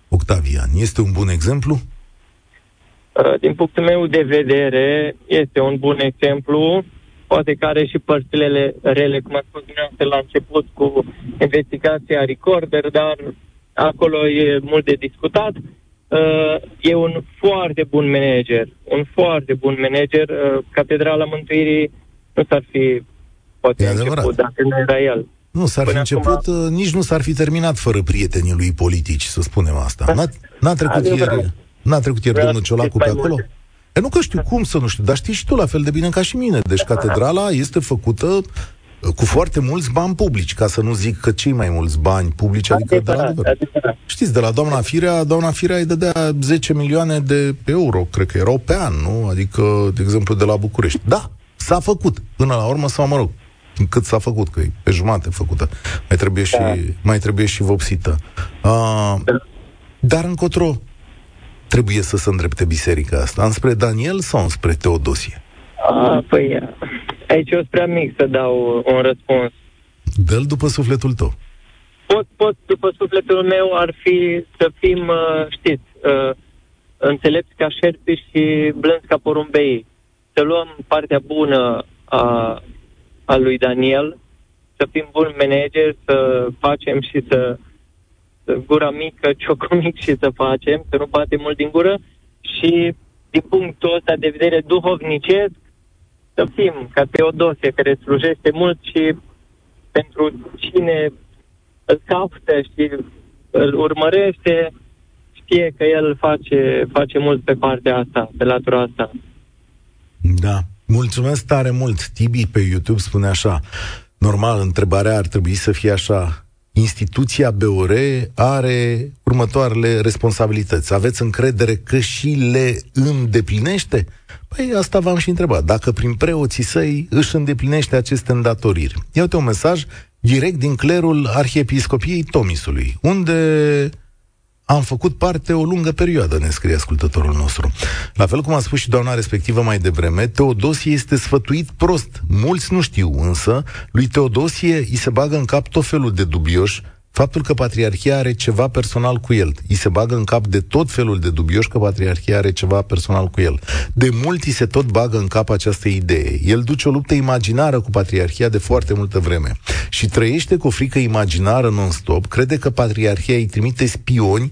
Octavian este un bun exemplu? Uh, din punctul meu de vedere, este un bun exemplu, poate că are și părțile rele, cum a spus dumneavoastră la început, cu investigația Recorder, dar acolo e mult de discutat. Uh, e un foarte bun manager, un foarte bun manager. Uh, Catedrala Mântuirii nu s-ar fi poate e început dacă nu era el. Nu s-ar Până fi început, acum... Uh, nici nu s-ar fi terminat fără prietenii lui politici, să spunem asta. N-a, n-a trecut ieri, n-a trecut ieri domnul Ciolacu pe acolo? E nu că știu cum să nu știu, dar știi și tu la fel de bine ca și mine. Deci catedrala este făcută cu foarte mulți bani publici, ca să nu zic că cei mai mulți bani publici, adică de la Știți, de la doamna Firea, doamna Firea îi dădea 10 milioane de euro, cred că erau pe an, nu? Adică, de exemplu, de la București. Da, s-a făcut. Până la urmă, sau mă rog, cât s-a făcut, că e pe jumate făcută. Mai trebuie da. și, mai trebuie și vopsită. Uh, dar încotro trebuie să se îndrepte biserica asta? Înspre Daniel sau înspre Teodosie? A, păi, aici eu sunt prea mic să dau un răspuns. Dă-l după sufletul tău. Pot, pot, după sufletul meu ar fi să fim, uh, știți, uh, înțelepți ca șerpi și blânzi ca porumbei. Să luăm partea bună a, a lui Daniel, să fim buni manager, să facem și să gura mică, <laughs> ciocomic și să facem, să nu bate mult din gură și din punctul ăsta de vedere duhovnicesc, să fim ca Teodosie, care slujește mult și pentru cine îl caută și îl urmărește, știe că el face, face mult pe partea asta, pe latura asta. Da. Mulțumesc tare mult. Tibi pe YouTube spune așa. Normal, întrebarea ar trebui să fie așa instituția BOR are următoarele responsabilități. Aveți încredere că și le îndeplinește? Păi asta v-am și întrebat. Dacă prin preoții săi își îndeplinește aceste îndatoriri. Iată un mesaj direct din clerul Arhiepiscopiei Tomisului, unde am făcut parte o lungă perioadă, ne scrie ascultătorul nostru. La fel cum a spus și doamna respectivă mai devreme, Teodosie este sfătuit prost. Mulți nu știu, însă, lui Teodosie îi se bagă în cap tot felul de dubioși faptul că patriarhia are ceva personal cu el. Îi se bagă în cap de tot felul de dubioși că patriarhia are ceva personal cu el. De mult îi se tot bagă în cap această idee. El duce o luptă imaginară cu patriarhia de foarte multă vreme și trăiește cu o frică imaginară non-stop, crede că patriarhia îi trimite spioni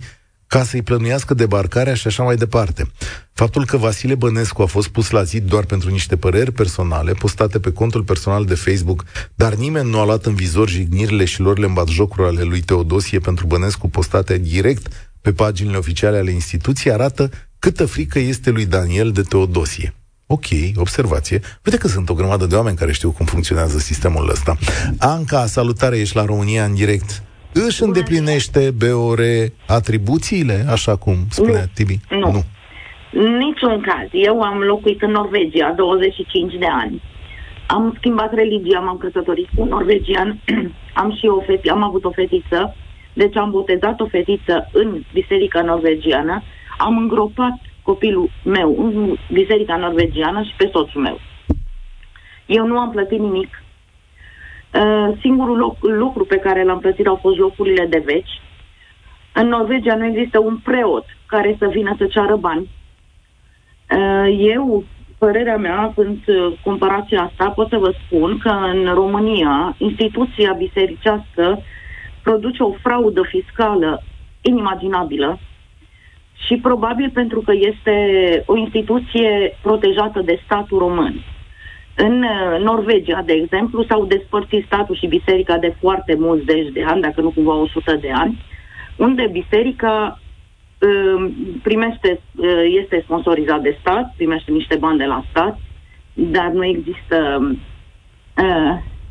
ca să-i plănuiască debarcarea și așa mai departe. Faptul că Vasile Bănescu a fost pus la zid doar pentru niște păreri personale, postate pe contul personal de Facebook, dar nimeni nu a luat în vizor jignirile și lor le jocuri ale lui Teodosie pentru Bănescu postate direct pe paginile oficiale ale instituției, arată câtă frică este lui Daniel de Teodosie. Ok, observație. Uite că sunt o grămadă de oameni care știu cum funcționează sistemul ăsta. Anca, salutare, ești la România în direct își îndeplinește BOR atribuțiile, așa cum spunea nu. Tibi? Nu. nu. Niciun caz. Eu am locuit în Norvegia 25 de ani. Am schimbat religia, m-am căsătorit cu un norvegian, <clears throat> am și o feti, am avut o fetiță, deci am botezat o fetiță în biserica norvegiană, am îngropat copilul meu în biserica norvegiană și pe soțul meu. Eu nu am plătit nimic, Uh, singurul loc, lucru pe care l-am plătit au fost locurile de veci. În Norvegia nu există un preot care să vină să ceară bani. Uh, eu, părerea mea, când uh, comparația asta, pot să vă spun că în România instituția bisericească produce o fraudă fiscală inimaginabilă și probabil pentru că este o instituție protejată de statul român. În uh, Norvegia, de exemplu, s-au despărțit statul și biserica de foarte mulți zeci de ani, dacă nu cumva 100 de ani, unde biserica uh, primește, uh, este sponsorizat de stat, primește niște bani de la stat, dar nu există,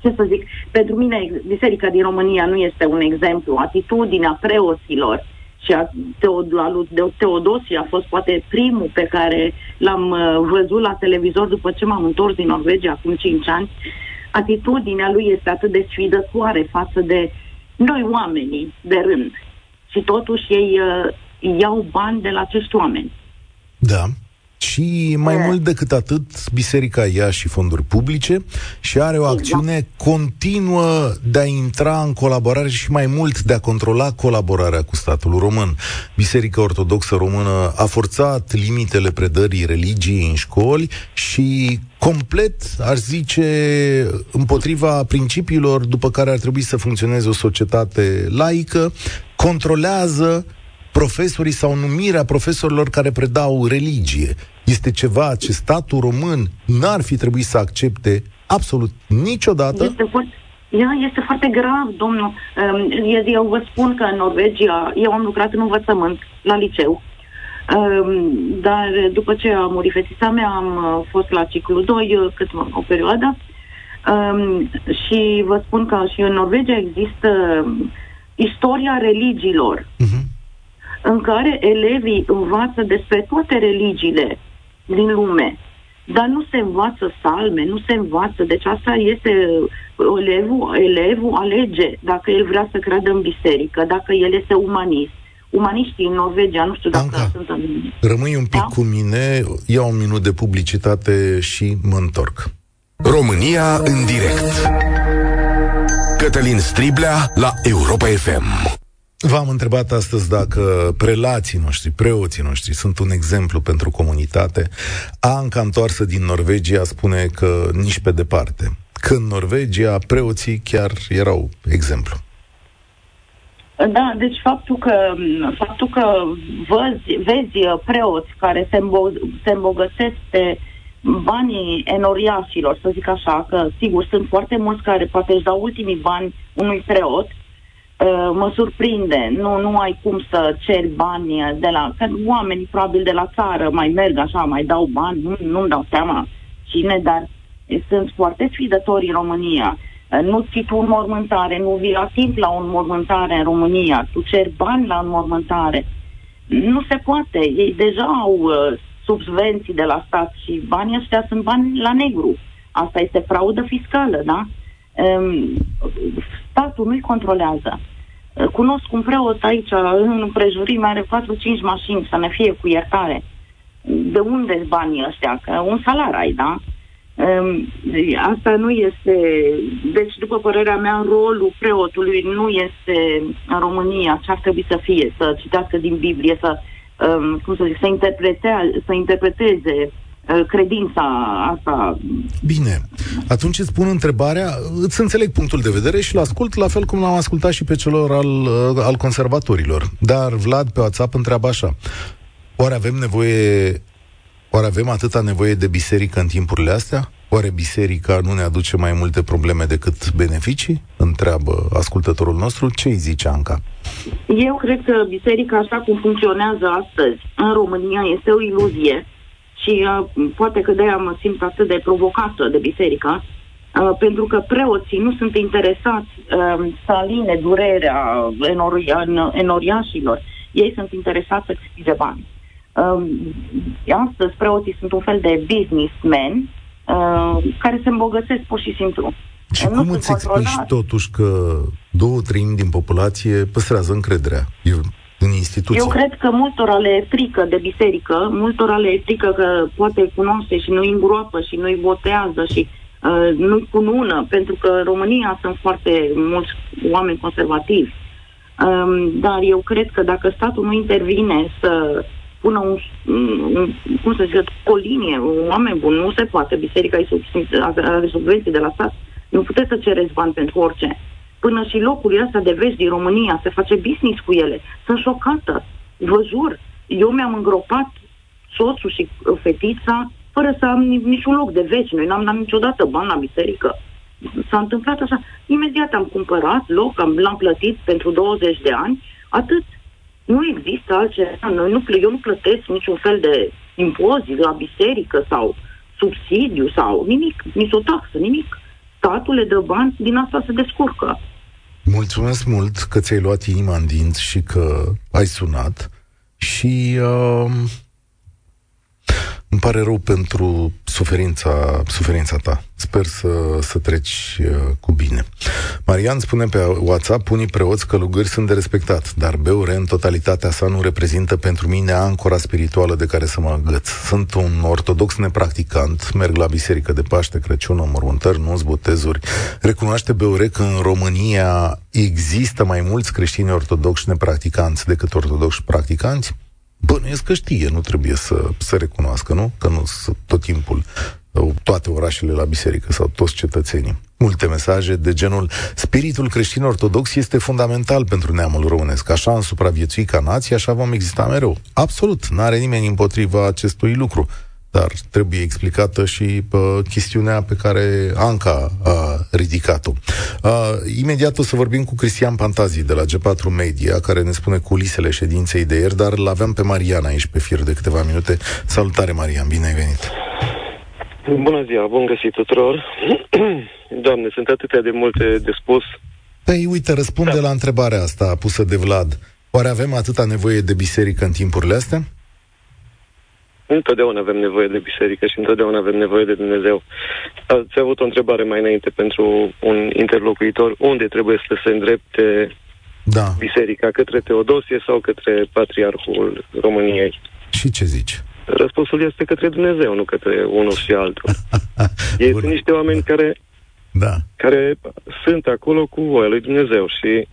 ce să zic, pentru mine biserica din România nu este un exemplu. Atitudinea preoților și a Teod- de Teodosie a fost poate primul pe care l-am uh, văzut la televizor după ce m-am întors din Norvegia acum 5 ani. Atitudinea lui este atât de sfidătoare față de noi oamenii de rând. Și totuși ei uh, iau bani de la acești oameni. Da. Și mai mult decât atât, biserica ia și fonduri publice și are o acțiune exact. continuă de a intra în colaborare și mai mult de a controla colaborarea cu statul român. Biserica Ortodoxă Română a forțat limitele predării religiei în școli și complet, aș zice, împotriva principiilor după care ar trebui să funcționeze o societate laică, controlează profesorii sau numirea profesorilor care predau religie. Este ceva ce statul român n-ar fi trebuit să accepte absolut niciodată. Este foarte, este foarte grav, domnul. Ehm, eu vă spun că în Norvegia, eu am lucrat în învățământ la liceu, ehm, dar după ce a murit fetița mea, am uh, fost la ciclu 2 uh, cât o perioadă. Um, și vă spun că și în Norvegia există istoria religiilor, uh-huh. în care elevii învață despre toate religiile din lume, dar nu se învață salme, nu se învață. Deci asta este elevul, elevul alege dacă el vrea să creadă în biserică, dacă el este umanist. Umaniștii în Norvegia, nu știu dacă Anca, sunt în... Rămâi un pic da? cu mine, iau un minut de publicitate și mă întorc. România în direct Cătălin Striblea la Europa FM V-am întrebat astăzi dacă prelații noștri, preoții noștri sunt un exemplu pentru comunitate. Anca întoarsă din Norvegia spune că nici pe departe. Că în Norvegia preoții chiar erau exemplu. Da, deci faptul că, faptul că văzi, vezi preoți care se, îmbo- se îmbogățesc pe banii enoriașilor, să zic așa, că sigur sunt foarte mulți care poate își dau ultimii bani unui preot, uh, mă surprinde. Nu, nu ai cum să ceri bani de la... Că oamenii probabil de la țară mai merg așa, mai dau bani, nu, nu-mi dau seama cine, dar sunt foarte sfidători în România. Uh, nu ții tu înmormântare, nu vii la timp la o înmormântare în România, tu ceri bani la înmormântare. Nu se poate. Ei deja au uh, subvenții de la stat și banii ăștia sunt bani la negru. Asta este fraudă fiscală, da? Statul nu-i controlează. Cunosc un preot aici, în împrejurime, are 4-5 mașini, să ne fie cu iertare. De unde banii ăștia? Că un salar ai, da? Asta nu este... Deci, după părerea mea, rolul preotului nu este în România ce ar trebui să fie, să citească din Biblie, să um, cum să zic, să, interprete, să interpreteze uh, credința asta. Bine. Atunci îți pun întrebarea, îți înțeleg punctul de vedere și l-ascult la fel cum l-am ascultat și pe celor al, uh, al conservatorilor. Dar Vlad pe WhatsApp întreabă așa. Oare avem nevoie, oare avem atâta nevoie de biserică în timpurile astea? Oare biserica nu ne aduce mai multe probleme decât beneficii? Întreabă ascultătorul nostru. Ce îi zice Anca? Eu cred că biserica așa cum funcționează astăzi în România este o iluzie și uh, poate că de-aia mă simt atât de provocată de biserică, uh, pentru că preoții nu sunt interesați uh, să aline durerea enoria, enoriașilor. Ei sunt interesați să câștige bani. Uh, astăzi preoții sunt un fel de businessmen Uh, care se îmbogățesc pur și simplu. Și nu cum îți explici totuși că două treimi din populație păstrează încrederea în instituție? Eu cred că multora le e frică de biserică, multora le e frică că poate cunoaște și nu-i îngroapă și nu-i botează și uh, nu-i cunună, pentru că în România sunt foarte mulți oameni conservativi. Um, dar eu cred că dacă statul nu intervine să pună un, un cum să zic, o linie, un oameni bun, nu se poate. Biserica are subvenții de la stat. Nu puteți să cereți bani pentru orice. Până și locurile astea de vezi din România se face business cu ele. Sunt șocată. Vă jur. Eu mi-am îngropat soțul și fetița fără să am niciun loc de veci. Noi n-am dat niciodată bani la biserică. S-a întâmplat așa. Imediat am cumpărat loc, am, l-am plătit pentru 20 de ani, atât. Nu există altceva. Noi nu, eu nu plătesc niciun fel de impozit la biserică sau subsidiu sau nimic, nici o taxă, nimic. Statul le dă bani, din asta se descurcă. Mulțumesc mult că ți-ai luat inima în dinți și că ai sunat și uh, îmi pare rău pentru suferința, suferința ta. Sper să, să treci uh, cu bine. Marian spune pe WhatsApp, unii preoți călugări sunt de respectat, dar Beure în totalitatea sa nu reprezintă pentru mine ancora spirituală de care să mă agăț. Sunt un ortodox nepracticant, merg la biserică de Paște, Crăciun, mormântări, nu botezuri. Recunoaște Beure că în România există mai mulți creștini ortodoxi nepracticanți decât ortodoxi practicanți? Bănuiesc că știe, nu trebuie să, să recunoască, nu? Că nu sunt tot timpul toate orașele la biserică sau toți cetățenii. Multe mesaje de genul Spiritul creștin ortodox este fundamental pentru neamul românesc. Așa am supraviețuit ca nație, așa vom exista mereu. Absolut, n-are nimeni împotriva acestui lucru dar trebuie explicată și uh, chestiunea pe care Anca a ridicat-o. Uh, imediat o să vorbim cu Cristian Pantazi de la G4 Media, care ne spune culisele ședinței de ieri, dar l-aveam pe Marian aici pe fir de câteva minute. Salutare, Marian, bine ai venit! Bună ziua, bun găsit tuturor. <clears throat> Doamne, sunt atâtea de multe de spus. Păi, uite, răspunde da. la întrebarea asta pusă de Vlad. Oare avem atâta nevoie de biserică în timpurile astea? Întotdeauna avem nevoie de biserică și întotdeauna avem nevoie de Dumnezeu. Ați avut o întrebare mai înainte pentru un interlocuitor. Unde trebuie să se îndrepte da. biserica? Către Teodosie sau către Patriarhul României? Și ce zici? Răspunsul este către Dumnezeu, nu către unul și altul. <laughs> Ei sunt niște oameni care, da. care sunt acolo cu voia lui Dumnezeu și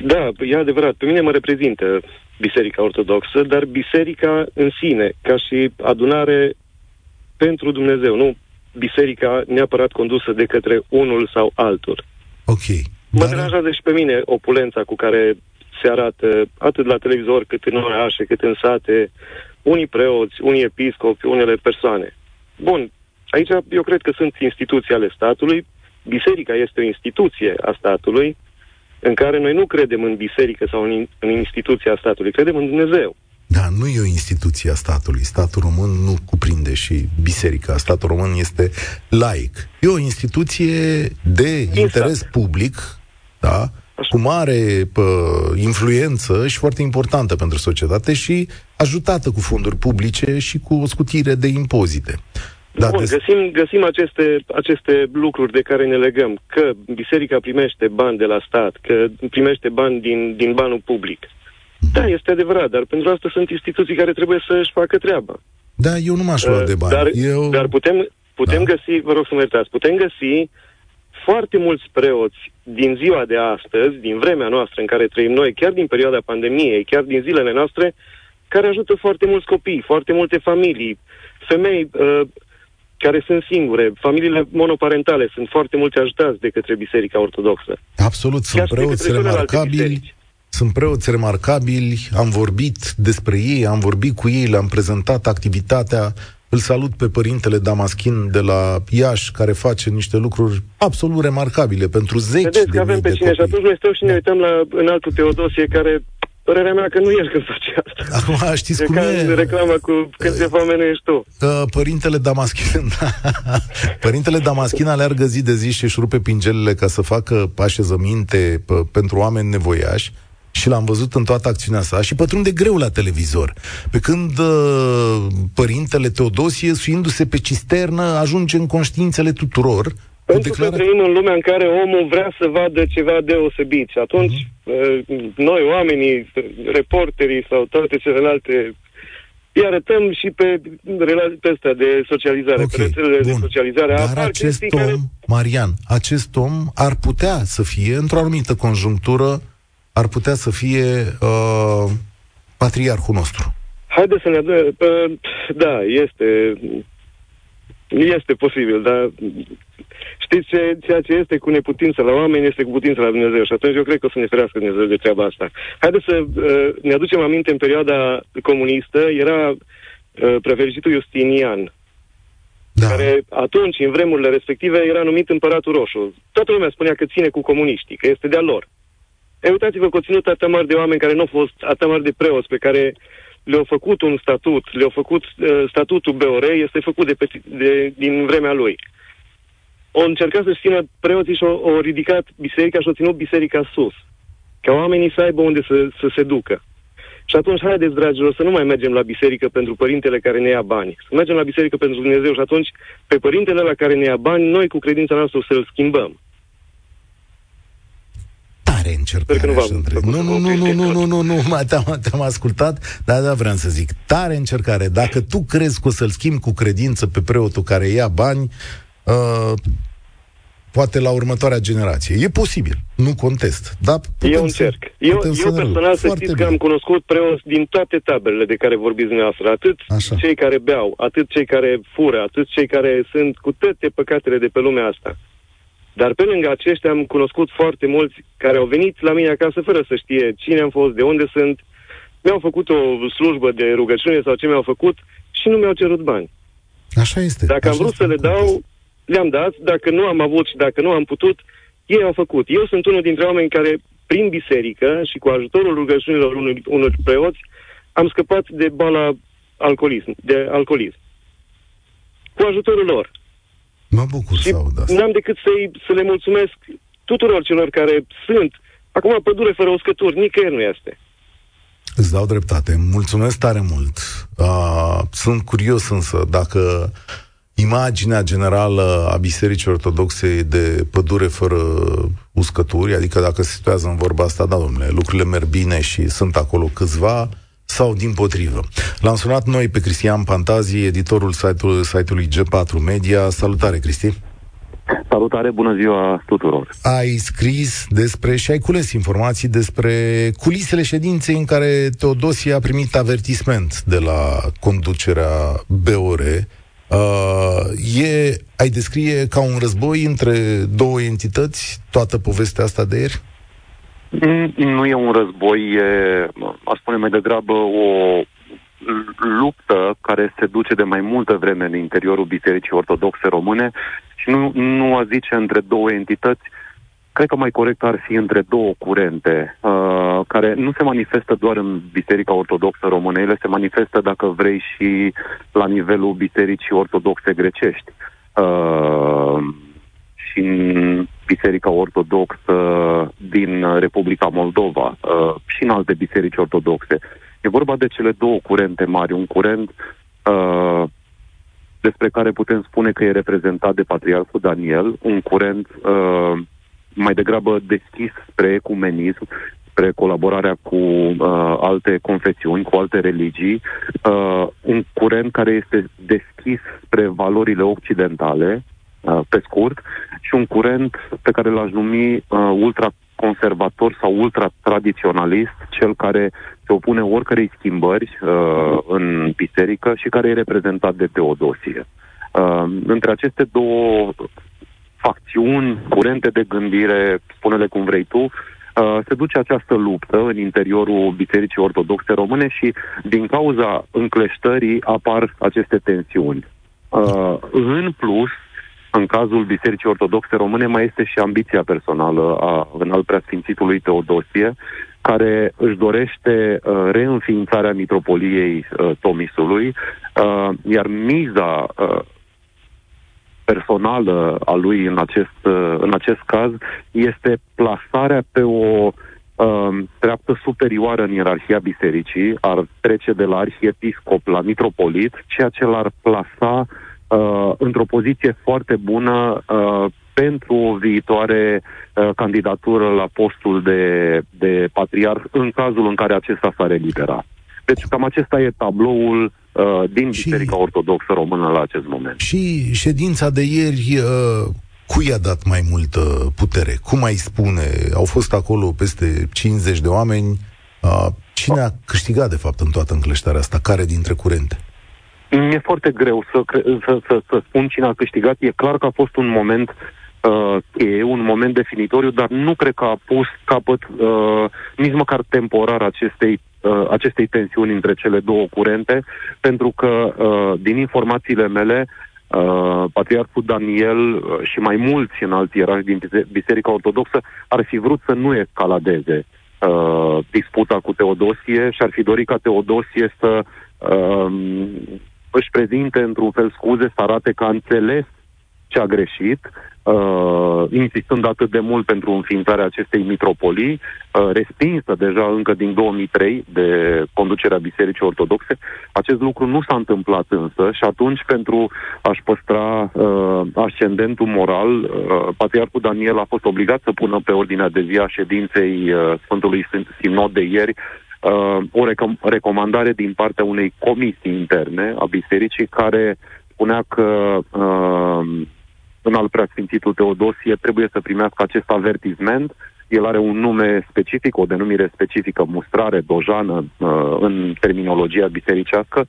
da, e adevărat, pe mine mă reprezintă Biserica Ortodoxă, dar biserica în sine, ca și adunare pentru Dumnezeu, nu biserica neapărat condusă de către unul sau altul. Ok. Mă dar... deranjează și pe mine opulența cu care se arată atât la televizor cât în orașe, cât în sate, unii preoți, unii episcopi, unele persoane. Bun, aici eu cred că sunt instituții ale statului, biserica este o instituție a statului, în care noi nu credem în biserică sau în, în instituția statului, credem în Dumnezeu. Da, nu e o instituție a statului. Statul român nu cuprinde și biserica. Statul român este laic. E o instituție de exact. interes public, da, Așa. cu mare pă, influență și foarte importantă pentru societate și ajutată cu fonduri publice și cu o scutire de impozite. Da, Bun, des... găsim, găsim aceste, aceste lucruri de care ne legăm, că biserica primește bani de la stat, că primește bani din, din banul public. Da, este adevărat, dar pentru asta sunt instituții care trebuie să-și facă treaba. Da, eu nu m-aș lua uh, de bani. Dar, eu... dar putem, putem da. găsi, vă rog să mă iertați, putem găsi foarte mulți preoți din ziua de astăzi, din vremea noastră în care trăim noi, chiar din perioada pandemiei, chiar din zilele noastre, care ajută foarte mulți copii, foarte multe familii, femei uh, care sunt singure. Familiile monoparentale sunt foarte multe ajutați de către Biserica Ortodoxă. Absolut, sunt preoți remarcabili. Sunt preoți remarcabili, am vorbit despre ei, am vorbit cu ei, le-am prezentat activitatea. Îl salut pe părintele Damaschin de la Iași, care face niște lucruri absolut remarcabile pentru zeci Vedeți de că avem pe cine copii. și atunci noi stăm și ne uităm la înaltul Teodosie, care Părerea mea că nu ești când face asta. Acum știți cum e? reclama cu când se foame ești tu. Uh, părintele Damaschin, <laughs> Părintele Damaschin aleargă zi de zi și își rupe pingelele ca să facă așezăminte pentru oameni nevoiași și l-am văzut în toată acțiunea sa și pătrunde greu la televizor. Pe când uh, părintele Teodosie, suindu-se pe cisternă, ajunge în conștiințele tuturor pentru declara... că trăim în lumea în care omul vrea să vadă ceva deosebit și atunci uh-huh. noi, oamenii, reporterii sau toate celelalte îi arătăm și pe, pe astea de socializare, okay. pe rețelele de socializare. Dar acest om, care... Marian, acest om ar putea să fie, într-o anumită conjunctură, ar putea să fie uh, patriarhul nostru. Haideți să ne... Da, este... Este posibil, dar Știți ce, ceea ce este cu neputință la oameni este cu putință la Dumnezeu și atunci eu cred că o să ne ferească Dumnezeu de treaba asta. Haideți să uh, ne aducem aminte în perioada comunistă, era uh, prefericitul Justinian, da. care atunci, în vremurile respective, era numit împăratul roșu. Toată lumea spunea că ține cu comuniștii, că este de-a lor. E, uitați-vă că au ținut atât mari de oameni care nu au fost atât mari de preoți, pe care le-au făcut un statut, le-au făcut uh, statutul BOR, este făcut de, de, din vremea lui o încercat să-și țină preoții și au ridicat biserica și au ținut biserica sus. Ca oamenii să aibă unde să, să se ducă. Și atunci, haideți, dragilor, să nu mai mergem la biserică pentru părintele care ne ia bani. Să mergem la biserică pentru Dumnezeu și atunci, pe părintele la care ne ia bani, noi cu credința noastră să-l schimbăm. Tare încercare, nu, nu, nu, nu, nu, nu, nu, nu, nu, nu, te-am, te-am ascultat, dar da, vreau să zic, tare încercare. Dacă tu crezi că o să-l schimbi cu credință pe preotul care ia bani, uh, poate la următoarea generație. E posibil, nu contest. Dar eu încerc. Să, eu, eu personal să știți bine. că am cunoscut preoți din toate taberele de care vorbiți dumneavoastră. Atât Așa. cei care beau, atât cei care fură, atât cei care sunt cu toate păcatele de pe lumea asta. Dar pe lângă aceștia am cunoscut foarte mulți care au venit la mine acasă fără să știe cine am fost, de unde sunt, mi-au făcut o slujbă de rugăciune sau ce mi-au făcut și nu mi-au cerut bani. Așa este. Dacă Așa am vrut să le dau, le-am dat, dacă nu am avut și dacă nu am putut, ei au făcut. Eu sunt unul dintre oameni care, prin biserică și cu ajutorul rugăciunilor unor, unor preoți, am scăpat de boala alcoolism, de alcoolism. Cu ajutorul lor. Mă bucur și să aud asta. n-am decât să să le mulțumesc tuturor celor care sunt. Acum, pădure fără uscături, nicăieri nu este. Îți dau dreptate. Mulțumesc tare mult. Uh, sunt curios însă dacă imaginea generală a Bisericii Ortodoxe de pădure fără uscături, adică dacă se situează în vorba asta, da, domnule, lucrurile merg bine și sunt acolo câțiva, sau din potrivă. L-am sunat noi pe Cristian Pantazi, editorul site-ului, site-ului G4 Media. Salutare, Cristi! Salutare, bună ziua tuturor! Ai scris despre și ai cules informații despre culisele ședinței în care Teodosie a primit avertisment de la conducerea BOR. Uh, e, ai descrie ca un război între două entități toată povestea asta de ieri? Mm, nu e un război, e, aș spune mai degrabă o luptă care se duce de mai multă vreme în interiorul Bisericii Ortodoxe Române și nu, nu a zice între două entități, cred că mai corect ar fi între două curente, uh, care nu se manifestă doar în Biserica Ortodoxă Română, ele se manifestă, dacă vrei, și la nivelul Bisericii Ortodoxe Grecești. Uh, și în Biserica Ortodoxă din Republica Moldova uh, și în alte biserici ortodoxe. E vorba de cele două curente mari. Un curent uh, despre care putem spune că e reprezentat de Patriarhul Daniel, un curent uh, mai degrabă deschis spre ecumenism, spre colaborarea cu uh, alte confesiuni, cu alte religii, uh, un curent care este deschis spre valorile occidentale, uh, pe scurt, și un curent pe care l-aș numi uh, ultraconservator sau ultra-tradiționalist, cel care se opune oricărei schimbări uh, în biserică și care e reprezentat de Teodosie. Uh, între aceste două facțiuni, curente de gândire, spune-le cum vrei tu, uh, se duce această luptă în interiorul Bisericii Ortodoxe Române și din cauza încleștării apar aceste tensiuni. Uh, în plus, în cazul Bisericii Ortodoxe Române mai este și ambiția personală a înalt preasfințitului Teodosie, care își dorește uh, reînființarea mitropoliei uh, Tomisului, uh, iar miza uh, personală a lui în acest, uh, în acest caz este plasarea pe o uh, treaptă superioară în ierarhia bisericii, ar trece de la arhiepiscop la mitropolit, ceea ce l-ar plasa uh, într-o poziție foarte bună uh, pentru o viitoare uh, candidatură la postul de, de patriarh în cazul în care acesta s-ar elibera. Deci cam acesta e tabloul uh, din și, Biserica Ortodoxă Română la acest moment. Și ședința de ieri, uh, cui a dat mai multă putere? Cum mai spune? Au fost acolo peste 50 de oameni. Uh, cine a câștigat, de fapt, în toată încleștarea asta? Care dintre curente? Mi-e foarte greu să, să, să, să spun cine a câștigat. E clar că a fost un moment uh, e un moment definitoriu, dar nu cred că a pus capăt uh, nici măcar temporar acestei, uh, acestei tensiuni între cele două curente, pentru că uh, din informațiile mele Uh, Patriarhul Daniel uh, și mai mulți în alți ierarhi din Biserica Ortodoxă ar fi vrut să nu escaladeze uh, disputa cu Teodosie și ar fi dorit ca Teodosie să uh, își prezinte într-un fel scuze, să arate că a înțeles ce a greșit, uh, insistând atât de mult pentru înființarea acestei mitropolii, uh, respinsă deja încă din 2003 de conducerea Bisericii Ortodoxe. Acest lucru nu s-a întâmplat însă și atunci pentru a-și păstra uh, ascendentul moral, uh, Patriarhul Daniel a fost obligat să pună pe ordinea de zi a ședinței uh, Sfântului Sinod de ieri uh, o recom- recomandare din partea unei comisii interne a bisericii care spunea că uh, în al preasfințitul Teodosie trebuie să primească acest avertisment. El are un nume specific, o denumire specifică, mustrare, dojană, uh, în terminologia bisericească,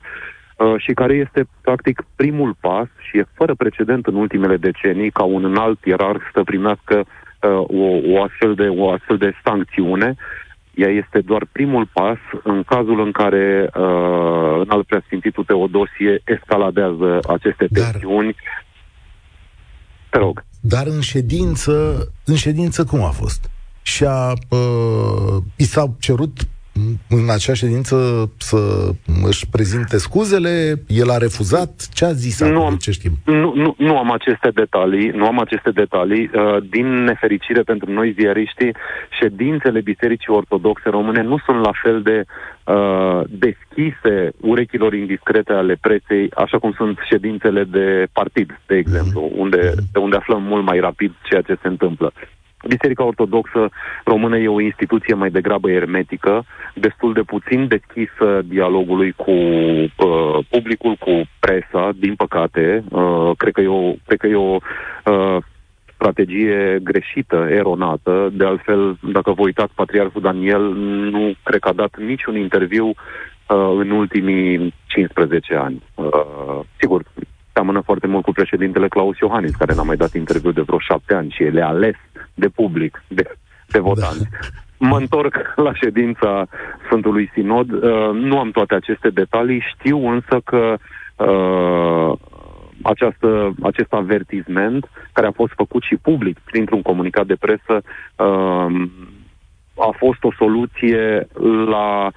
uh, și care este, practic, primul pas și e fără precedent în ultimele decenii ca un înalt ierarh să primească uh, o, o, astfel de, o astfel de sancțiune ea este doar primul pas în cazul în care uh, în al preasfințitul Teodosie escaladează aceste dar, tensiuni. Te rog. Dar în ședință, în ședință cum a fost? Și a, uh, i s-au cerut în acea ședință să își prezinte scuzele? El a refuzat? Ce a zis nu am, ce știm? Nu, nu, nu am aceste detalii, nu am aceste detalii. Uh, din nefericire pentru noi ziariștii, ședințele Bisericii Ortodoxe Române nu sunt la fel de uh, deschise urechilor indiscrete ale preței, așa cum sunt ședințele de partid, de exemplu, mm-hmm. unde, de unde aflăm mult mai rapid ceea ce se întâmplă. Biserica Ortodoxă Română e o instituție mai degrabă ermetică, destul de puțin deschisă dialogului cu uh, publicul, cu presa, din păcate. Uh, cred că e o, cred că e o uh, strategie greșită, eronată. De altfel, dacă vă uitați, Patriarhul Daniel nu cred că a dat niciun interviu uh, în ultimii 15 ani. Uh, sigur, seamănă foarte mult cu președintele Claus Iohannis, care n-a mai dat interviu de vreo șapte ani și el e ales de public, de, de votanți. Da. Mă întorc la ședința Sfântului Sinod. Uh, nu am toate aceste detalii, știu însă că uh, această, acest avertisment, care a fost făcut și public printr-un comunicat de presă, uh, a fost o soluție la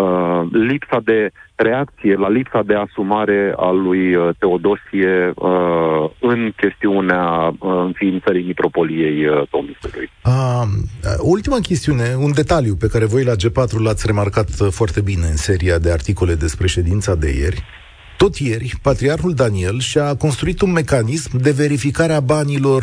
uh, lipsa de reacție, la lipsa de asumare a lui uh, Teodosie uh, în chestiunea uh, înființării mitropoliei uh, Tomisului. Uh, ultima chestiune, un detaliu pe care voi la G4 l-ați remarcat uh, foarte bine în seria de articole despre ședința de ieri. Tot ieri, Patriarhul Daniel și-a construit un mecanism de verificare a banilor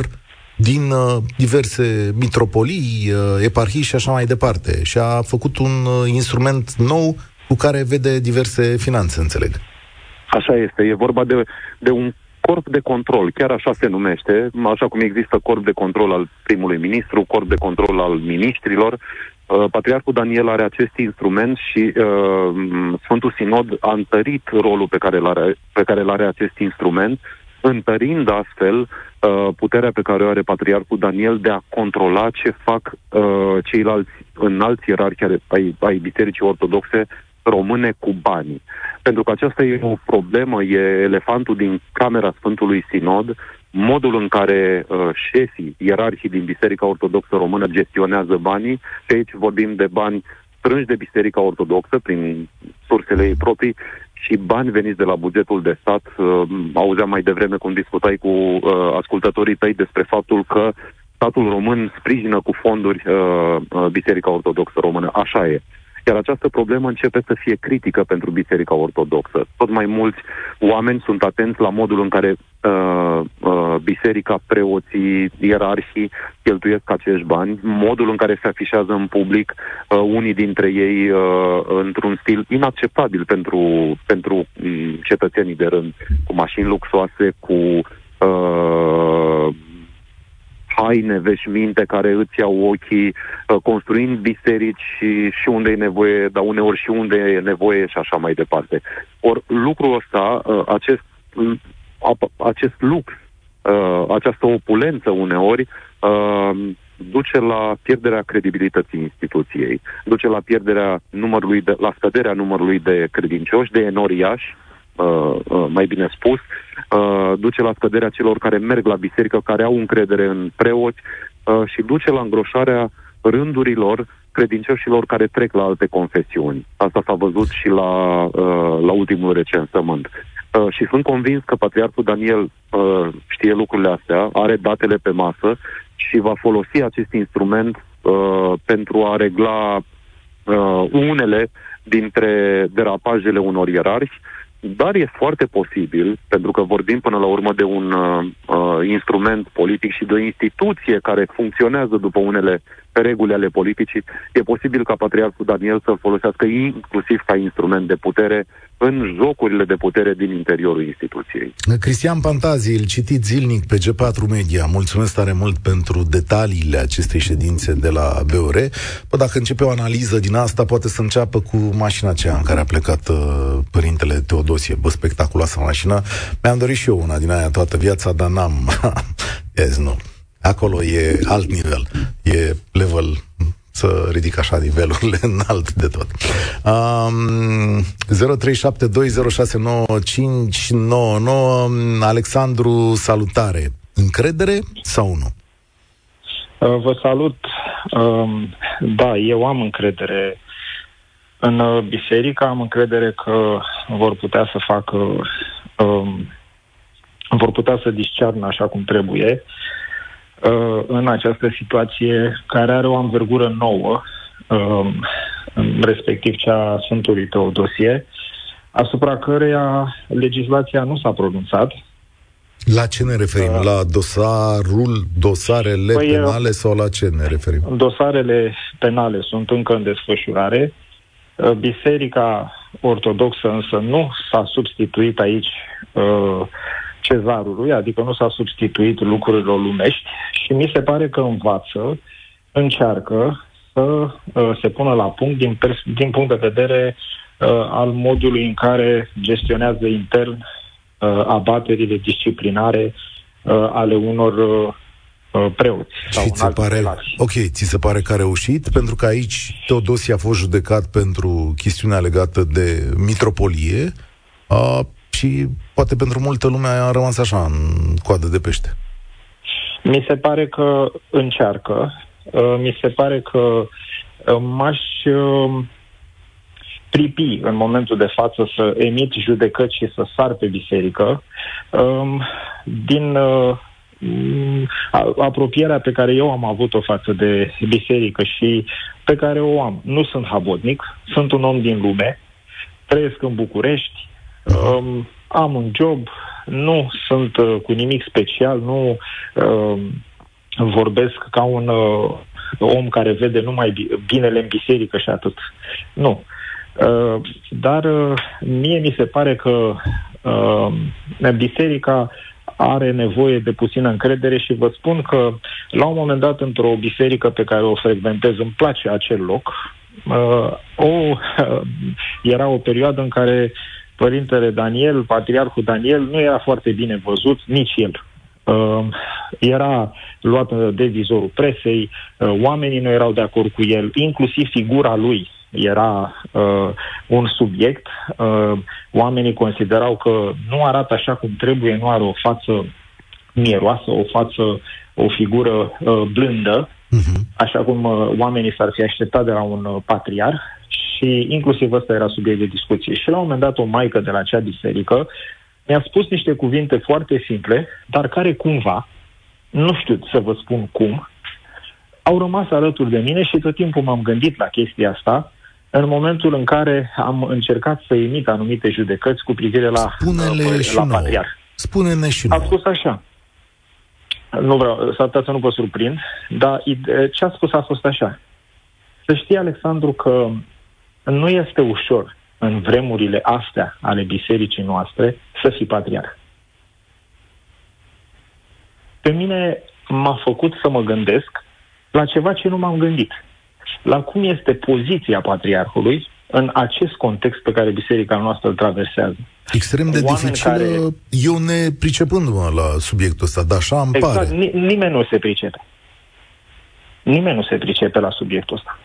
din uh, diverse mitropolii, uh, eparhii și așa mai departe. Și a făcut un uh, instrument nou cu care vede diverse finanțe, înțeleg. Așa este. E vorba de, de un corp de control, chiar așa se numește, așa cum există corp de control al primului ministru, corp de control al ministrilor. Uh, Patriarhul Daniel are acest instrument și uh, Sfântul Sinod a întărit rolul pe care îl are, pe care îl are acest instrument întărind astfel uh, puterea pe care o are Patriarhul Daniel de a controla ce fac uh, ceilalți înalți ierarhi ai, ai Bisericii Ortodoxe române cu banii. Pentru că aceasta e o problemă, e elefantul din Camera Sfântului Sinod, modul în care uh, șefii, ierarhii din Biserica Ortodoxă Română gestionează banii, și aici vorbim de bani strânși de Biserica Ortodoxă prin sursele ei proprii și bani veniți de la bugetul de stat. Uh, auzeam mai devreme cum discutai cu uh, ascultătorii tăi despre faptul că statul român sprijină cu fonduri uh, uh, Biserica Ortodoxă Română. Așa e. Iar această problemă începe să fie critică pentru Biserica Ortodoxă. Tot mai mulți oameni sunt atenți la modul în care uh, uh, biserica, preoții, ierarhii cheltuiesc acești bani, modul în care se afișează în public uh, unii dintre ei uh, într-un stil inacceptabil pentru, pentru um, cetățenii de rând, cu mașini luxoase, cu uh, haine, veșminte care îți iau ochii, uh, construind biserici și, și unde e nevoie, dar uneori și unde e nevoie și așa mai departe. Ori lucrul ăsta, uh, acest, acest lux, uh, această opulență uneori, duce la pierderea credibilității instituției, duce la pierderea numărului de, la scăderea numărului de credincioși, de enoriași, uh, uh, mai bine spus, uh, duce la scăderea celor care merg la biserică, care au încredere în preoți uh, și duce la îngroșarea rândurilor credincioșilor care trec la alte confesiuni. Asta s-a văzut și la, uh, la ultimul recensământ. Uh, și sunt convins că Patriarhul Daniel uh, știe lucrurile astea, are datele pe masă și va folosi acest instrument uh, pentru a regla uh, unele dintre derapajele unor ierarhi dar e foarte posibil, pentru că vorbim până la urmă de un uh, uh, instrument politic și de o instituție care funcționează după unele reguli ale politicii, e posibil ca Patriarhul Daniel să-l folosească inclusiv ca instrument de putere în jocurile de putere din interiorul instituției. Cristian Pantazi, îl citit zilnic pe G4 Media. Mulțumesc tare mult pentru detaliile acestei ședințe de la BOR. Bă, dacă începe o analiză din asta, poate să înceapă cu mașina aceea în care a plecat uh, părintele Teodosie. Bă, spectaculoasă mașină. Mi-am dorit și eu una din aia toată viața, dar n-am. <laughs> yes, nu. Acolo e alt nivel. E level să ridic așa nivelurile <laughs> înalt de tot. Um, 0372069599 Alexandru, salutare. Încredere sau nu? Uh, vă salut. Um, da, eu am încredere În uh, biserică am încredere că vor putea să facă, um, vor putea să discearnă așa cum trebuie uh, în această situație care are o anvergură nouă, uh, respectiv cea a Sfântului Teodosie, asupra căreia legislația nu s-a pronunțat, la ce ne referim? Uh, la dosarul, dosarele păi, penale sau la ce ne referim? Dosarele penale sunt încă în desfășurare. Uh, Biserica Ortodoxă însă nu s-a substituit aici uh, cezarului, adică nu s-a substituit lucrurilor lumești și mi se pare că învață, încearcă să uh, se pună la punct din, pers- din punct de vedere uh, al modului în care gestionează intern uh, abaterile disciplinare uh, ale unor uh, uh preoți. Sau și ți se pare, ok, ți se pare că a reușit? Pentru că aici Teodosie a fost judecat pentru chestiunea legată de mitropolie uh, și poate pentru multă lume a rămas așa în coadă de pește. Mi se pare că încearcă. Uh, mi se pare că uh, m-aș uh, pripi în momentul de față să emit judecăți și să sar pe biserică, um, din uh, apropierea pe care eu am avut-o față de biserică și pe care o am. Nu sunt habotnic, sunt un om din lume, trăiesc în București, um, am un job, nu sunt uh, cu nimic special, nu uh, vorbesc ca un uh, om care vede numai binele în biserică și atât. Nu. Uh, Uh, dar uh, mie mi se pare că uh, biserica are nevoie de puțină încredere și vă spun că la un moment dat într-o biserică pe care o frecventez îmi place acel loc. Uh, o, uh, era o perioadă în care părintele Daniel, patriarhul Daniel, nu era foarte bine văzut, nici el. Uh, era luat de vizorul presei, uh, oamenii nu erau de acord cu el, inclusiv figura lui era uh, un subiect. Uh, oamenii considerau că nu arată așa cum trebuie, nu are o față mieroasă, o față, o figură uh, blândă, uh-huh. așa cum uh, oamenii s-ar fi așteptat de la un uh, patriar și inclusiv ăsta era subiect de discuție. Și la un moment dat o maică de la acea biserică mi-a spus niște cuvinte foarte simple, dar care cumva, nu știu să vă spun cum, au rămas alături de mine și tot timpul m-am gândit la chestia asta în momentul în care am încercat să emit anumite judecăți cu privire la, Spune-le uh, și la patriar. Spune-ne și nouă. A spus așa. Nu vreau, s-ar putea să nu vă surprind, dar ce a spus a fost așa. Să știi, Alexandru, că nu este ușor în vremurile astea ale bisericii noastre să fii patriar. Pe mine m-a făcut să mă gândesc la ceva ce nu m-am gândit la cum este poziția patriarhului în acest context pe care biserica noastră îl traversează. Extrem de dificil, care... eu ne pricepându-mă la subiectul ăsta, dar așa îmi exact, pare. nimeni nu se pricepe. Nimeni nu se pricepe la subiectul ăsta.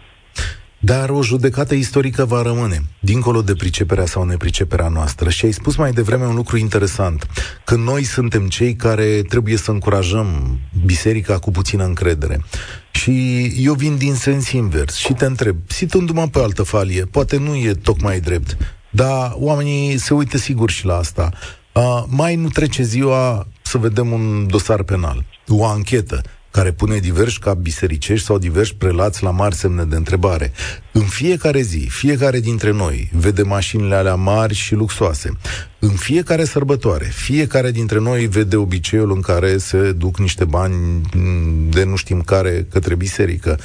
Dar o judecată istorică va rămâne, dincolo de priceperea sau nepriceperea noastră. Și ai spus mai devreme un lucru interesant, că noi suntem cei care trebuie să încurajăm biserica cu puțină încredere. Și eu vin din sens invers și te întreb, situându-mă pe altă falie, poate nu e tocmai drept, dar oamenii se uită sigur și la asta. Uh, mai nu trece ziua să vedem un dosar penal, o anchetă care pune diversi cap bisericești sau diversi prelați la mari semne de întrebare. În fiecare zi, fiecare dintre noi vede mașinile alea mari și luxoase. În fiecare sărbătoare, fiecare dintre noi vede obiceiul în care se duc niște bani de nu știm care către biserică.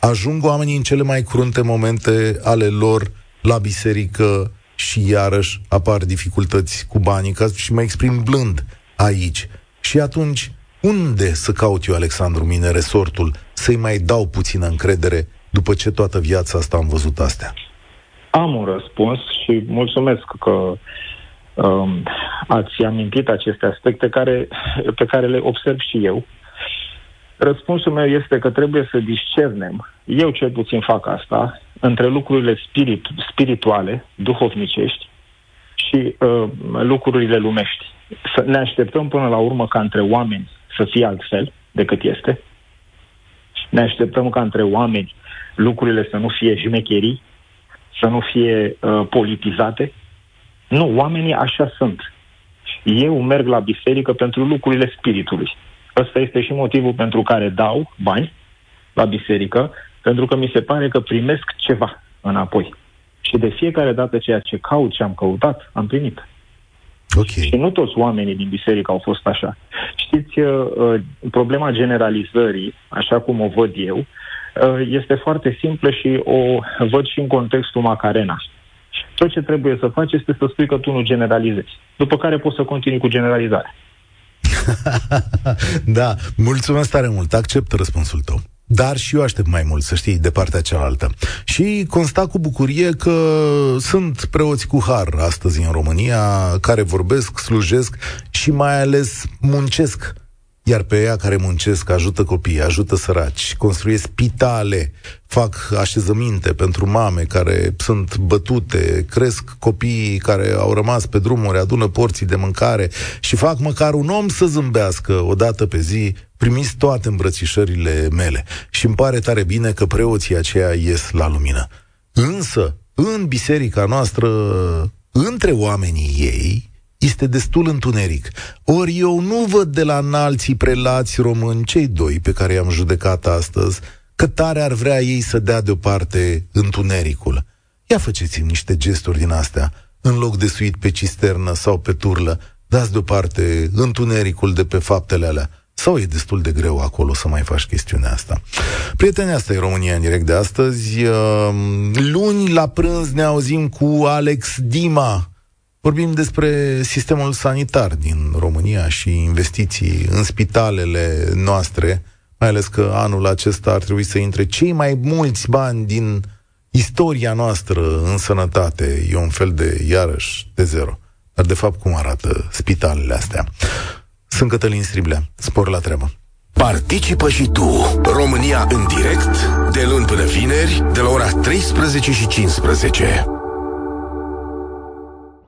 Ajung oamenii în cele mai crunte momente ale lor la biserică și iarăși apar dificultăți cu banii, ca și mă exprim blând aici. Și atunci, unde să caut eu, Alexandru, mine resortul, să-i mai dau puțină încredere după ce toată viața asta am văzut astea? Am un răspuns și mulțumesc că um, ați amintit aceste aspecte care, pe care le observ și eu. Răspunsul meu este că trebuie să discernem, eu cel puțin fac asta, între lucrurile spirit, spirituale, duhovnicești și uh, lucrurile lumești. Să ne așteptăm până la urmă ca între oameni să fie altfel decât este. Ne așteptăm ca între oameni lucrurile să nu fie jmecherii, să nu fie uh, politizate. Nu, oamenii așa sunt. Eu merg la biserică pentru lucrurile spiritului. Ăsta este și motivul pentru care dau bani la biserică, pentru că mi se pare că primesc ceva înapoi. Și de fiecare dată ceea ce caut și am căutat, am primit. Okay. Și nu toți oamenii din biserică au fost așa. Știți, uh, uh, problema generalizării, așa cum o văd eu, uh, este foarte simplă și o văd și în contextul Macarena. Tot ce trebuie să faci este să spui că tu nu generalizezi. După care poți să continui cu generalizarea. <laughs> da, mulțumesc tare mult. Accept răspunsul tău. Dar și eu aștept mai mult, să știi, de partea cealaltă. Și constat cu bucurie că sunt preoți cu har astăzi în România care vorbesc, slujesc și mai ales muncesc iar pe ea care muncesc ajută copii, ajută săraci, construiesc spitale, fac așezăminte pentru mame care sunt bătute, cresc copiii care au rămas pe drumuri, adună porții de mâncare și fac măcar un om să zâmbească o dată pe zi, primiți toate îmbrățișările mele. Și îmi pare tare bine că preoții aceia ies la lumină. Însă, în biserica noastră, între oamenii ei, este destul întuneric. Ori eu nu văd de la înalții prelați români, cei doi pe care i-am judecat astăzi, că tare ar vrea ei să dea deoparte întunericul. Ia faceți-mi niște gesturi din astea, în loc de suit pe cisternă sau pe turlă, dați deoparte întunericul de pe faptele alea. Sau e destul de greu acolo să mai faci chestiunea asta? Prieteni, asta e România în direct de astăzi. Luni la prânz ne auzim cu Alex Dima, Vorbim despre sistemul sanitar din România și investiții în spitalele noastre, mai ales că anul acesta ar trebui să intre cei mai mulți bani din istoria noastră în sănătate. E un fel de, iarăși, de zero. Dar, de fapt, cum arată spitalele astea? Sunt Cătălin Striblea. Spor la treabă. Participă și tu, România în direct, de luni până vineri, de la ora 13 și 15.